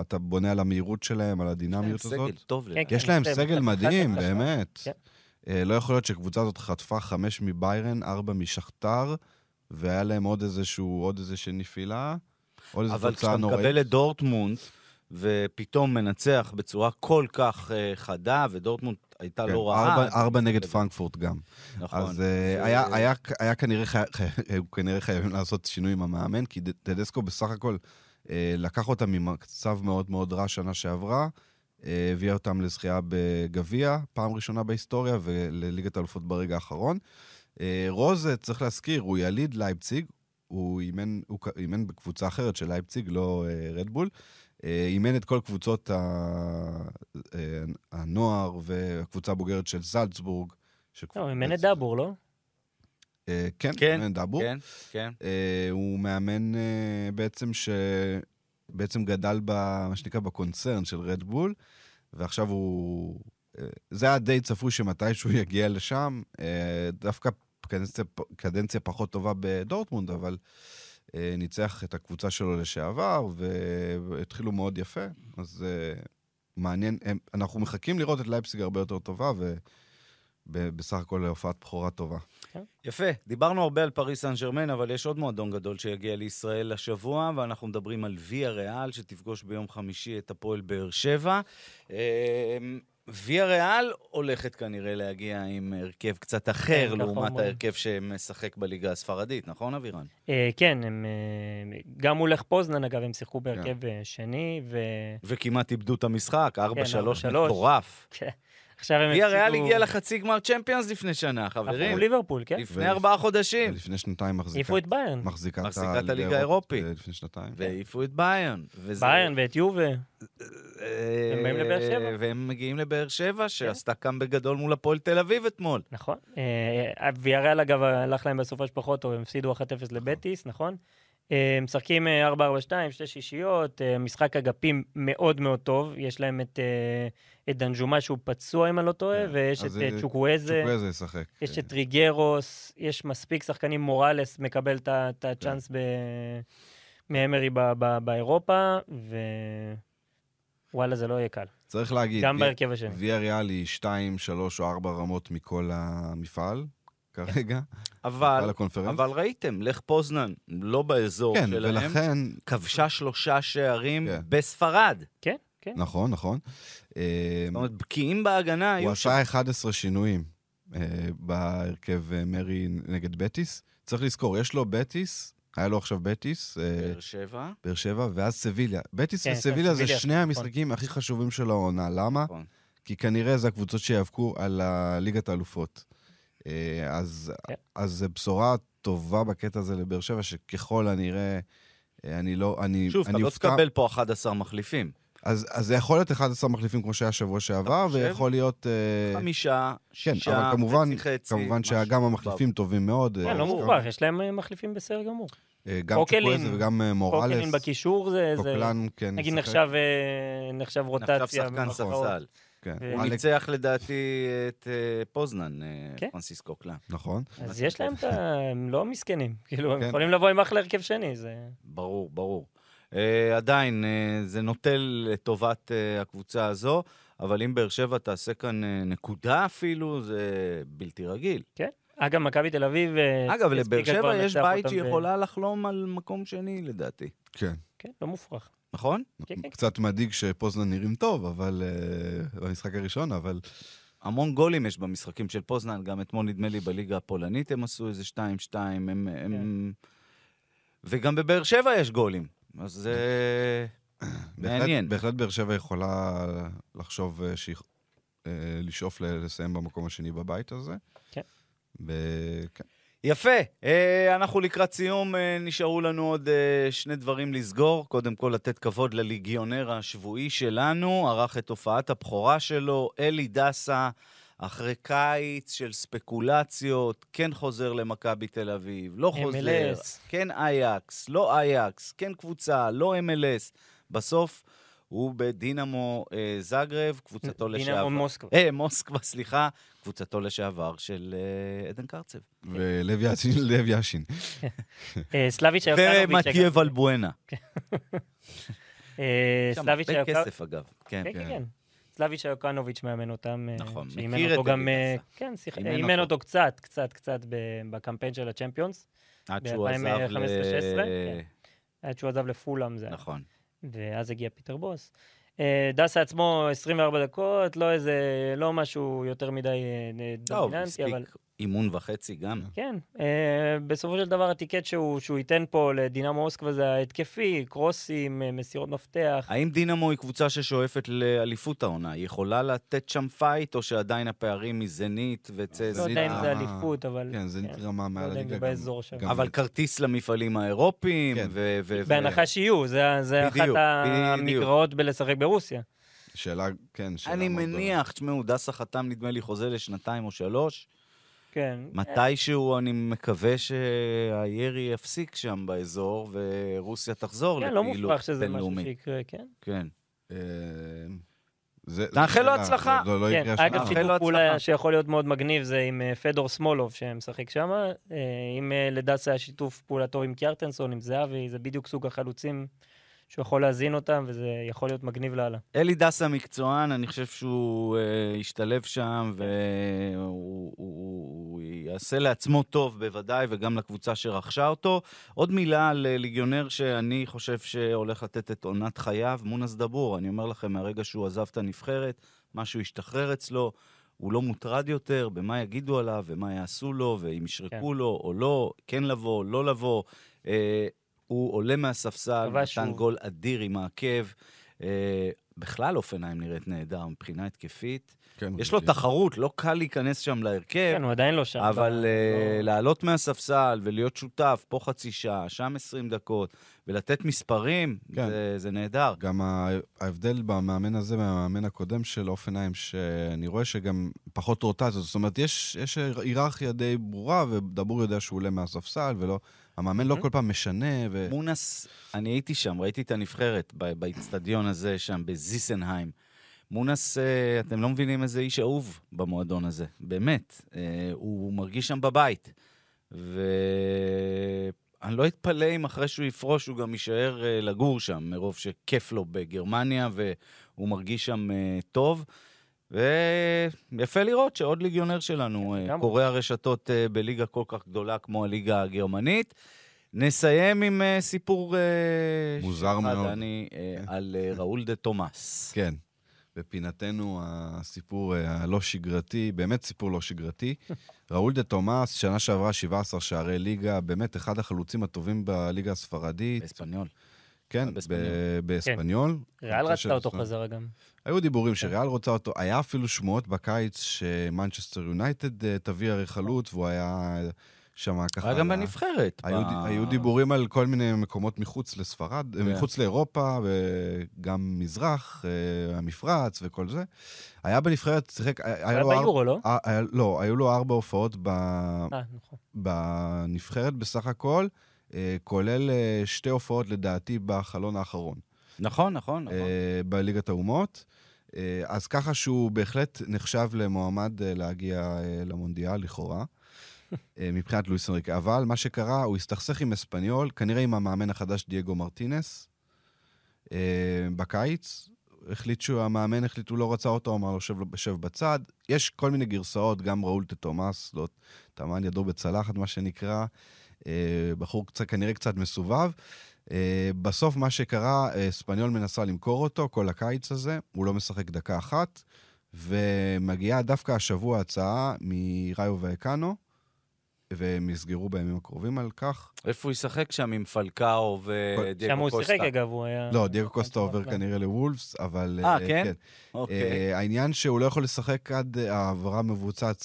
[SPEAKER 5] אתה בונה על המהירות שלהם, על הדינמיות
[SPEAKER 3] סגל
[SPEAKER 5] הזאת.
[SPEAKER 3] טוב
[SPEAKER 4] כן,
[SPEAKER 3] לדעתי.
[SPEAKER 5] יש להם
[SPEAKER 4] כן,
[SPEAKER 5] סגל
[SPEAKER 4] כן,
[SPEAKER 5] מדהים,
[SPEAKER 4] כן.
[SPEAKER 5] באמת.
[SPEAKER 4] כן.
[SPEAKER 5] לא יכול להיות שקבוצה הזאת חטפה חמש מביירן, ארבע משכתר, והיה להם עוד איזשהו, עוד איזושהי נפילה, עוד איזו
[SPEAKER 3] אבל
[SPEAKER 5] תוצאה
[SPEAKER 3] כשאתה
[SPEAKER 5] נוראית.
[SPEAKER 3] מקבל את דורטמונד, ופתאום מנצח בצורה כל כך אה, חדה, ודורטמונד הייתה
[SPEAKER 5] כן,
[SPEAKER 3] לא רעה.
[SPEAKER 5] ארבע- ארבע
[SPEAKER 3] זה
[SPEAKER 5] נגד. פרנקפורט גם.
[SPEAKER 3] נכון.
[SPEAKER 5] אז אה,
[SPEAKER 3] זה-
[SPEAKER 5] היה, היה, היה כנראה, חי... (laughs) כנראה חייבים לעשות שינוי עם המאמן, כי טדסקו בסך הכל אה, לקח אותם ממצב מאוד מאוד רע שנה שעברה, אה, הביא אותם לזכייה בגביע, פעם ראשונה בהיסטוריה, ולליגת האלופות ברגע האחרון. אה, רוז, צריך להזכיר, הוא יליד לייפציג, הוא אימן, הוא אימן בקבוצה אחרת של לייפציג, לא אה, רדבול. אה, אימן את כל קבוצות. אה, הנוער והקבוצה הבוגרת של זלצבורג.
[SPEAKER 4] לא, הוא אימן את דאבור, לא?
[SPEAKER 5] אה, כן,
[SPEAKER 3] כן,
[SPEAKER 5] מאמן דאבור.
[SPEAKER 3] כן, כן.
[SPEAKER 5] אה, הוא מאמן אה, בעצם ש... בעצם גדל במה שנקרא בקונצרן של רדבול, ועכשיו הוא... אה, זה היה די צפוי שמתישהו (laughs) יגיע לשם. אה, דווקא קדנציה, קדנציה פחות טובה בדורטמונד, אבל אה, ניצח את הקבוצה שלו לשעבר, והתחילו מאוד יפה. אז אה, מעניין, הם, אנחנו מחכים לראות את לייפסיג הרבה יותר טובה, ובסך הכל להופעת בכורה טובה.
[SPEAKER 3] יפה, דיברנו הרבה על פריס סן ג'רמן, אבל יש עוד מועדון גדול שיגיע לישראל השבוע, ואנחנו מדברים על ויה ריאל, שתפגוש ביום חמישי את הפועל באר שבע. ויה ריאל הולכת כנראה להגיע עם הרכב קצת אחר
[SPEAKER 4] כן,
[SPEAKER 3] לעומת. ההרכב שמשחק בליגה הספרדית, נכון אבירן?
[SPEAKER 4] אה, כן, הם... אה, גם מול לך פוזנן, אגב, הם שיחקו
[SPEAKER 5] כן.
[SPEAKER 4] בהרכב אה, שני, ו...
[SPEAKER 3] וכמעט איבדו את המשחק, 4-3
[SPEAKER 4] 4-3.
[SPEAKER 3] מטורף.
[SPEAKER 4] עכשיו הם
[SPEAKER 3] ויה ריאל הגיע לחצי גמר צ'מפיונס לפני שנה, חברים.
[SPEAKER 4] עברו ליברפול, כן?
[SPEAKER 3] לפני ארבעה חודשים.
[SPEAKER 5] לפני שנתיים מחזיקה.
[SPEAKER 4] העיפו את ביירן.
[SPEAKER 5] מחזיקה
[SPEAKER 3] את הליגה האירופית.
[SPEAKER 5] אה, לפני שנתיים.
[SPEAKER 3] והעיפו את ביירן.
[SPEAKER 4] ביירן ואת יובה.
[SPEAKER 3] אה,
[SPEAKER 4] הם באים לבאר שבע.
[SPEAKER 3] והם מגיעים לבאר שבע, שעשתה קאמבק גדול מול הפועל תל אביב אתמול.
[SPEAKER 4] נכון. אה, ויאריאל, אגב, הלך להם בסופו של פחות טוב, הם הפסידו 1-0 לבטיס, נכון? אה, משחקים אה, 4-4-2, שתי שישיות, אה, משחק אגפים מאוד מאוד טוב. יש להם את, אה, את דנג'ומה שהוא פצוע, אם אני לא טועה,
[SPEAKER 5] כן.
[SPEAKER 4] ויש את אה,
[SPEAKER 5] זה-
[SPEAKER 4] צ'וקוויזה,
[SPEAKER 5] צ'וקוויזה ישחק.
[SPEAKER 4] יש
[SPEAKER 5] כן.
[SPEAKER 4] את ריגרוס, יש מספיק שחקנים, מוראלס מקבל את הצ'אנס ב... מאמרי ב- ב- באירופה, ווואלה, זה לא יהיה קל.
[SPEAKER 5] צריך להגיד,
[SPEAKER 4] גם בהרכב השני.
[SPEAKER 5] ויה ריאל היא 2, 3 או 4 רמות מכל המפעל, כרגע,
[SPEAKER 3] אבל. אבל ראיתם, לך פוזנן, לא באזור
[SPEAKER 5] כן,
[SPEAKER 3] שלהם,
[SPEAKER 5] ולכן,
[SPEAKER 3] כבשה שלושה שערים
[SPEAKER 5] כן.
[SPEAKER 3] בספרד.
[SPEAKER 4] כן, כן.
[SPEAKER 5] נכון, נכון. אה,
[SPEAKER 3] זאת אומרת, בקיאים בהגנה
[SPEAKER 5] הוא
[SPEAKER 3] היו שם.
[SPEAKER 5] עשה 11 שינויים אה, בהרכב אה, מרי נגד בטיס. צריך לזכור, יש לו בטיס, היה לו עכשיו בטיס, אה,
[SPEAKER 3] באר שבע.
[SPEAKER 5] באר שבע, ואז סביליה. בטיס
[SPEAKER 4] כן,
[SPEAKER 5] וסביליה
[SPEAKER 4] כן,
[SPEAKER 5] זה
[SPEAKER 4] סביליה,
[SPEAKER 5] שני
[SPEAKER 4] נכון.
[SPEAKER 5] המשחקים הכי חשובים של העונה. למה?
[SPEAKER 3] נכון.
[SPEAKER 5] כי כנראה זה הקבוצות שיאבקו על ליגת האלופות. אה, אז,
[SPEAKER 4] כן.
[SPEAKER 5] אז זו בשורה טובה בקטע הזה לבאר שבע, שככל הנראה, אה, אני לא, אני,
[SPEAKER 3] שוב, אתה
[SPEAKER 5] אני
[SPEAKER 3] לא
[SPEAKER 5] אופתע.
[SPEAKER 3] תקבל פה 11 מחליפים.
[SPEAKER 5] אז, אז זה יכול להיות 11 מחליפים כמו שהיה שבוע שעבר? ויכול להיות... אה,
[SPEAKER 3] חמישה,
[SPEAKER 5] כן,
[SPEAKER 3] שישה,
[SPEAKER 5] אבל כמובן,
[SPEAKER 3] חצי חצי.
[SPEAKER 5] כמובן
[SPEAKER 3] משהו
[SPEAKER 5] שגם המחליפים טובים מאוד.
[SPEAKER 4] כן, לא מוכרח, יש להם מחליפים בסדר גמור.
[SPEAKER 5] גם
[SPEAKER 4] קוקלין,
[SPEAKER 5] צ'וקוויזה וגם מוראלס.
[SPEAKER 4] קוקלין בקישור זה... זה-
[SPEAKER 5] קוקלן, כן,
[SPEAKER 4] נגיד. נחשב, נחשב רוטציה.
[SPEAKER 3] נחשב שחקן. ספסל.
[SPEAKER 5] כן.
[SPEAKER 4] ו-
[SPEAKER 3] הוא
[SPEAKER 5] אלק-
[SPEAKER 3] ניצח לדעתי את אה, פוזנן, אה,
[SPEAKER 4] כן.
[SPEAKER 3] פרנסיסקו קלאן.
[SPEAKER 5] נכון.
[SPEAKER 4] אז יש להם את ה... (laughs) הם לא מסכנים. כאילו, הם
[SPEAKER 5] כן.
[SPEAKER 4] יכולים לבוא עם אחלה הרכב שני, זה...
[SPEAKER 3] ברור, ברור. עדיין, זה נוטל לטובת הקבוצה הזו, אבל אם באר שבע תעשה כאן נקודה אפילו, זה בלתי רגיל.
[SPEAKER 4] אגב, מכבי תל אביב... אה,
[SPEAKER 3] אגב, לבאר שבע יש בית שיכולה לחלום על מקום שני, לדעתי.
[SPEAKER 5] כן.
[SPEAKER 4] כן, לא מופרך.
[SPEAKER 3] נכון?
[SPEAKER 4] כן, כן.
[SPEAKER 5] קצת מדאיג שפוזנן נראים טוב, אבל... אה, במשחק הראשון, אבל...
[SPEAKER 3] המון גולים יש במשחקים של פוזנן, גם אתמול נדמה לי בליגה הפולנית הם עשו איזה 2-2, הם... הם... וגם בבאר שבע יש גולים, אז זה מעניין.
[SPEAKER 5] בהחלט באר שבע יכולה לחשוב אה, שהיא... אה, לשאוף לסיים במקום השני בבית הזה.
[SPEAKER 4] כן.
[SPEAKER 5] ו- כן.
[SPEAKER 3] יפה, אה, אנחנו לקראת סיום, אה, נשארו לנו עוד אה, שני דברים לסגור. קודם כל, לתת כבוד לליגיונר השבועי שלנו, ערך את הופעת הבכורה שלו, אלי דסה, אחרי קיץ של ספקולציות, כן חוזר למכבי תל אביב, לא חוזר,
[SPEAKER 4] MLS.
[SPEAKER 3] כן אייקס, לא אייקס, כן קבוצה, לא MLS. בסוף הוא בדינמו אה, זגרב, קבוצתו לשעבר.
[SPEAKER 4] דינמו מוסקבה.
[SPEAKER 3] אה, מוסקבה, סליחה, קבוצתו לשעבר של אה, עדן קרצב.
[SPEAKER 5] ולב יאשין, (laughs) לב יאשין. (laughs)
[SPEAKER 4] אה, סלבישה (laughs) יוקנוביץ'.
[SPEAKER 3] ומתיו ולבואנה.
[SPEAKER 4] אה,
[SPEAKER 3] שם
[SPEAKER 4] סלבישה
[SPEAKER 3] הרבה
[SPEAKER 4] יוקנוביץ'.
[SPEAKER 3] כסף, אגב. כן.
[SPEAKER 4] כן, כן,
[SPEAKER 5] כן.
[SPEAKER 4] כן. סלבישה יוקנוביץ' מאמן אותם. אה,
[SPEAKER 3] נכון, מכיר את
[SPEAKER 4] גם. כן, שיח-
[SPEAKER 3] אימן אותו.
[SPEAKER 4] קצת, קצת, קצת בקמפיין של הצ'מפיונס.
[SPEAKER 3] עד שהוא עזב ל...
[SPEAKER 4] ב-2015-16. עד שהוא עזב לפולאם זה.
[SPEAKER 3] נכון.
[SPEAKER 4] ואז הגיע פיטר בוס. אה, דסה עצמו 24 דקות, לא איזה, לא משהו יותר מדי אה, דומיננטי, אבל...
[SPEAKER 3] אימון וחצי גם.
[SPEAKER 4] כן, אה, בסופו של דבר ה ticket שהוא, שהוא ייתן פה לדינמו מוסקבה זה ההתקפי, קרוסים, אה, מסירות מפתח.
[SPEAKER 3] האם דינמו היא קבוצה ששואפת לאליפות העונה? היא יכולה לתת שם fight, או שעדיין הפערים מזנית וצא...
[SPEAKER 4] לא יודע אם זה אליפות, אבל...
[SPEAKER 5] כן, זה
[SPEAKER 4] כן.
[SPEAKER 5] רמה
[SPEAKER 4] לא
[SPEAKER 5] מעל הליגה. גם-
[SPEAKER 4] באזור שם.
[SPEAKER 5] גם-
[SPEAKER 3] אבל כרטיס למפעלים האירופיים,
[SPEAKER 5] כן.
[SPEAKER 3] ו... ו-
[SPEAKER 4] בהנחה שיהיו, זה, זה אחת
[SPEAKER 3] בדיוק,
[SPEAKER 4] המגרעות בלשחק ברוסיה.
[SPEAKER 5] שאלה, כן, שאלה
[SPEAKER 3] אני
[SPEAKER 5] מאוד גדולה.
[SPEAKER 3] מניח, תשמעו, דסה חתם נדמה לי חוזה לשנתיים או שלוש.
[SPEAKER 4] כן.
[SPEAKER 3] מתישהו אני מקווה שהירי יפסיק שם באזור, ורוסיה תחזור
[SPEAKER 4] כן, לא
[SPEAKER 3] לפעילות
[SPEAKER 4] מופרך שזה משהו
[SPEAKER 3] בינלאומית.
[SPEAKER 4] שיקרה, כן.
[SPEAKER 3] כן.
[SPEAKER 5] אה, זה-
[SPEAKER 3] תאחל לו הצלחה.
[SPEAKER 5] לא- לא
[SPEAKER 4] כן,
[SPEAKER 5] יקרה
[SPEAKER 4] אגב, שיתוף. פעולה שיכול להיות מאוד מגניב זה עם אה, פדור סמולוב שמשחק שם. אה, אם אה, לדסה היה שיתוף פעולה טוב עם קיארטנסון, עם זהבי, זה בדיוק סוג החלוצים שהוא יכול להזין אותם, וזה יכול להיות מגניב לאללה.
[SPEAKER 3] אלי דסה מקצוען, אני חושב שהוא אה, ישתלב שם, והוא הוא, הוא יעשה לעצמו טוב בוודאי, וגם לקבוצה שרכשה אותו. עוד מילה על אה, ליגיונר שאני חושב שהולך לתת את עונת חייו, מונס דבור. אני אומר לכם, מהרגע שהוא עזב את הנבחרת, משהו השתחרר אצלו. הוא לא מוטרד יותר במה יגידו עליו ומה יעשו לו, ואם ישרקו
[SPEAKER 4] כן.
[SPEAKER 3] לו או לא, כן לבוא, לא לבוא. אה, הוא עולה מהספסל, נתן
[SPEAKER 4] שוב.
[SPEAKER 3] גול אדיר עם העקב. אה, בכלל אופנהיים נראית נהדר מבחינה התקפית.
[SPEAKER 5] כן,
[SPEAKER 3] יש לו. תחרות, לא קל להיכנס שם להרכב,
[SPEAKER 4] כן, הוא עדיין לא שם.
[SPEAKER 3] אבל
[SPEAKER 4] ב-
[SPEAKER 3] אה,
[SPEAKER 4] לא-
[SPEAKER 3] לעלות מהספסל ולהיות שותף, פה חצי שעה, שם 20 דקות, ולתת מספרים,
[SPEAKER 5] כן.
[SPEAKER 3] זה- זה נהדר.
[SPEAKER 5] גם ההבדל במאמן הזה מהמאמן הקודם של אופנהיים, שאני רואה שגם פחות רוטציות, זאת אומרת, יש, יש היררכיה די ברורה, ודבור יודע שהוא עולה מהספסל, ולא... המאמן לא
[SPEAKER 4] Mhm.
[SPEAKER 5] כל פעם משנה, ו...
[SPEAKER 3] מונס, אני הייתי שם, ראיתי את הנבחרת ב- באיצטדיון הזה שם, בזיסנהיים. מונס, אה, אתם לא מבינים איזה איש אהוב במועדון הזה, באמת. אה, הוא מרגיש שם בבית. ואני לא אתפלא אם אחרי שהוא יפרוש הוא גם יישאר אה, לגור שם, מרוב שכיף לו בגרמניה והוא מרגיש שם טוב. ויפה לראות שעוד ליגיונר שלנו
[SPEAKER 4] כן,
[SPEAKER 3] אה,
[SPEAKER 4] לגמרי.
[SPEAKER 3] קורע רשתות אה, בליגה כל כך גדולה כמו הליגה הגרמנית. נסיים עם סיפור...
[SPEAKER 5] מוזר מאוד.
[SPEAKER 3] אה,
[SPEAKER 5] כן.
[SPEAKER 3] על (laughs) ראול דה תומאס.
[SPEAKER 5] כן. בפינתנו הסיפור אה, הלא שגרתי, באמת סיפור לא שגרתי. (laughs) ראול דה תומאס, שנה שעברה 17 שערי ליגה, באמת אחד החלוצים הטובים בליגה הספרדית.
[SPEAKER 3] באספניול.
[SPEAKER 5] כן,
[SPEAKER 3] באספניול.
[SPEAKER 5] באספניול.
[SPEAKER 4] ריאל רצתה אותו. חזרה גם.
[SPEAKER 5] היו דיבורים שריאל רוצה אותו, היה אפילו שמועות בקיץ שמנצ'סטר יונייטד אה, תביא הרי חלוץ, והוא היה שם ככה...
[SPEAKER 3] היה גם בנבחרת.
[SPEAKER 5] היו,
[SPEAKER 3] ב-
[SPEAKER 5] היו דיבורים על כל מיני מקומות מחוץ לספרד,
[SPEAKER 3] כן.
[SPEAKER 5] מחוץ לאירופה, וגם מזרח, אה, המפרץ וכל זה. היה בנבחרת, שיחק, היה
[SPEAKER 4] היה ביורו, לא?
[SPEAKER 5] אה, היה- לא, היו לו ארבע הופעות ב...
[SPEAKER 4] אה, נכון.
[SPEAKER 5] בנבחרת בסך הכל, אה, כולל אה, שתי הופעות לדעתי בחלון האחרון.
[SPEAKER 3] נכון, נכון, נכון.
[SPEAKER 5] אה, בליגת האומות. אה, אז ככה שהוא בהחלט נחשב למועמד אה, להגיע אה, למונדיאל, לכאורה, אה, מבחינת לואיס אנריקה. אבל מה שקרה, הוא הסתכסך עם אספניול, כנראה עם המאמן החדש דייגו מרטינס, אה, בקיץ. החליט שהוא, המאמן החליט, הוא לא רצה אותו, אמר לו, שב, שב בצד. יש כל מיני גרסאות, גם ראול תומאס, לא טמן ידו בצלחת, מה שנקרא. אה, בחור קצת, כנראה קצת מסובב. אה, בסוף מה שקרה, אה, ספניול מנסה למכור אותו כל הקיץ הזה, הוא לא משחק דקה אחת, ומגיעה דווקא השבוע הצעה מראיו ואקנו, והם יסגרו בימים הקרובים על כך.
[SPEAKER 3] איפה הוא ישחק שם עם פלקאו ודייגו
[SPEAKER 4] שם הוא
[SPEAKER 3] קוסטה?
[SPEAKER 4] שיחק, אגב, הוא היה...
[SPEAKER 5] לא, דייגו קוסטה עובר
[SPEAKER 4] כן.
[SPEAKER 5] כנראה לוולפס, אבל...
[SPEAKER 3] אה, כן? אוקיי.
[SPEAKER 5] אה, העניין שהוא לא יכול לשחק עד אה, ההעברה מבוצעת,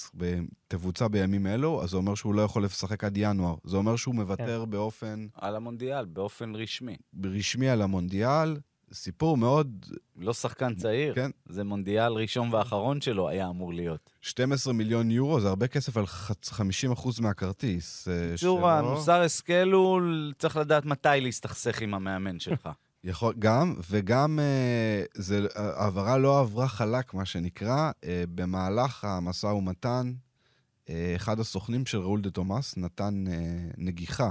[SPEAKER 5] תבוצע בימים אלו, אז זה אומר שהוא לא יכול לשחק עד ינואר. זה אומר שהוא מוותר באופן
[SPEAKER 3] על המונדיאל, באופן רשמי.
[SPEAKER 5] רשמי על המונדיאל. סיפור מאוד,
[SPEAKER 3] לא שחקן צעיר,
[SPEAKER 5] כן,
[SPEAKER 3] זה מונדיאל ראשון ואחרון שלו היה אמור להיות.
[SPEAKER 5] 12 מיליון יורו, זה הרבה כסף על חצ- 50% מהכרטיס. אה,
[SPEAKER 3] בקיצור,
[SPEAKER 5] שלו.
[SPEAKER 3] המוסר השכל הוא צריך לדעת מתי להסתכסך עם המאמן שלך. (laughs)
[SPEAKER 5] יכול, גם, וגם אה, זה, העברה לא עברה חלק, מה שנקרא. אה, במהלך המשא ומתן, אה, אחד הסוכנים של ראול דה תומאס נתן אה, נגיחה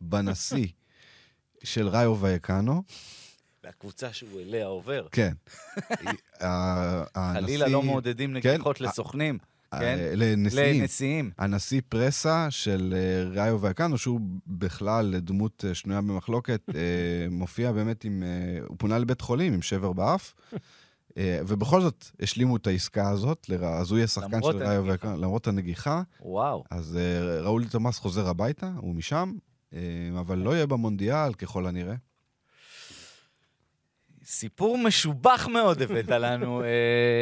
[SPEAKER 5] בנשיא (laughs) של ראיו וייקנו.
[SPEAKER 3] והקבוצה שהוא אליה עובר.
[SPEAKER 5] כן. (laughs)
[SPEAKER 3] חלילה לא מעודדים
[SPEAKER 5] כן,
[SPEAKER 3] נגיחות לסוכנים, כן?
[SPEAKER 5] לנשיאים.
[SPEAKER 3] לנשיאים.
[SPEAKER 5] הנשיא פרסה של אה, ראיו וייקנו, שהוא בכלל דמות אה, שנויה במחלוקת, אה, (laughs) מופיע באמת עם... הוא פונה לבית חולים עם שבר באף, ובכל זאת השלימו את העסקה הזאת, אז הוא יהיה שחקן של ראיו. וייקנו, למרות הנגיחה.
[SPEAKER 3] וואו.
[SPEAKER 5] אז ראול תומאס חוזר הביתה, הוא משם, אבל לא יהיה במונדיאל ככל הנראה.
[SPEAKER 3] סיפור משובח מאוד הבאת לנו אה,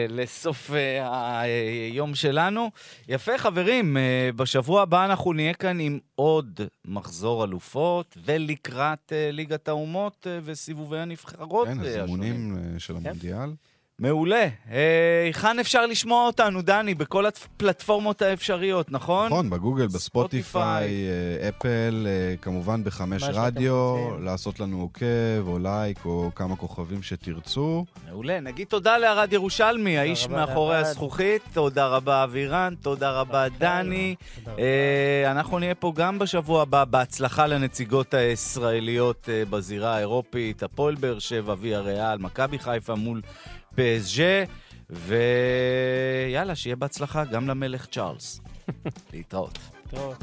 [SPEAKER 3] לסוף אה, היום שלנו. יפה, חברים, אה, בשבוע הבא אנחנו נהיה כאן עם עוד מחזור אלופות, ולקראת אה, ליגת האומות אה, וסיבובי הנבחרות.
[SPEAKER 5] כן,
[SPEAKER 3] אה.
[SPEAKER 5] הזימונים אה, של המונדיאל.
[SPEAKER 3] מעולה. אה, היכן אפשר לשמוע אותנו, דני? בכל הפלטפורמות האפשריות, נכון?
[SPEAKER 5] נכון, בגוגל,
[SPEAKER 3] ספוטיפיי.
[SPEAKER 5] בספוטיפיי, אה, אפל, אה, כמובן בחמש רדיו. לעשות לנו עוקב או לייק או כמה כוכבים שתרצו.
[SPEAKER 3] מעולה. נגיד תודה לערד ירושלמי, האיש מאחורי. הזכוכית. תודה רבה, אבירן. תודה רבה, דני.
[SPEAKER 4] תודה רבה.
[SPEAKER 3] אה, אנחנו נהיה פה גם בשבוע הבא. בהצלחה לנציגות הישראליות אה, בזירה האירופית, הפועל באר שבע, ויה ריאל, מכבי חיפה מול פסג' ויאללה, שיהיה בהצלחה גם למלך צ'ארלס. (laughs) להתראות.
[SPEAKER 4] להתראות.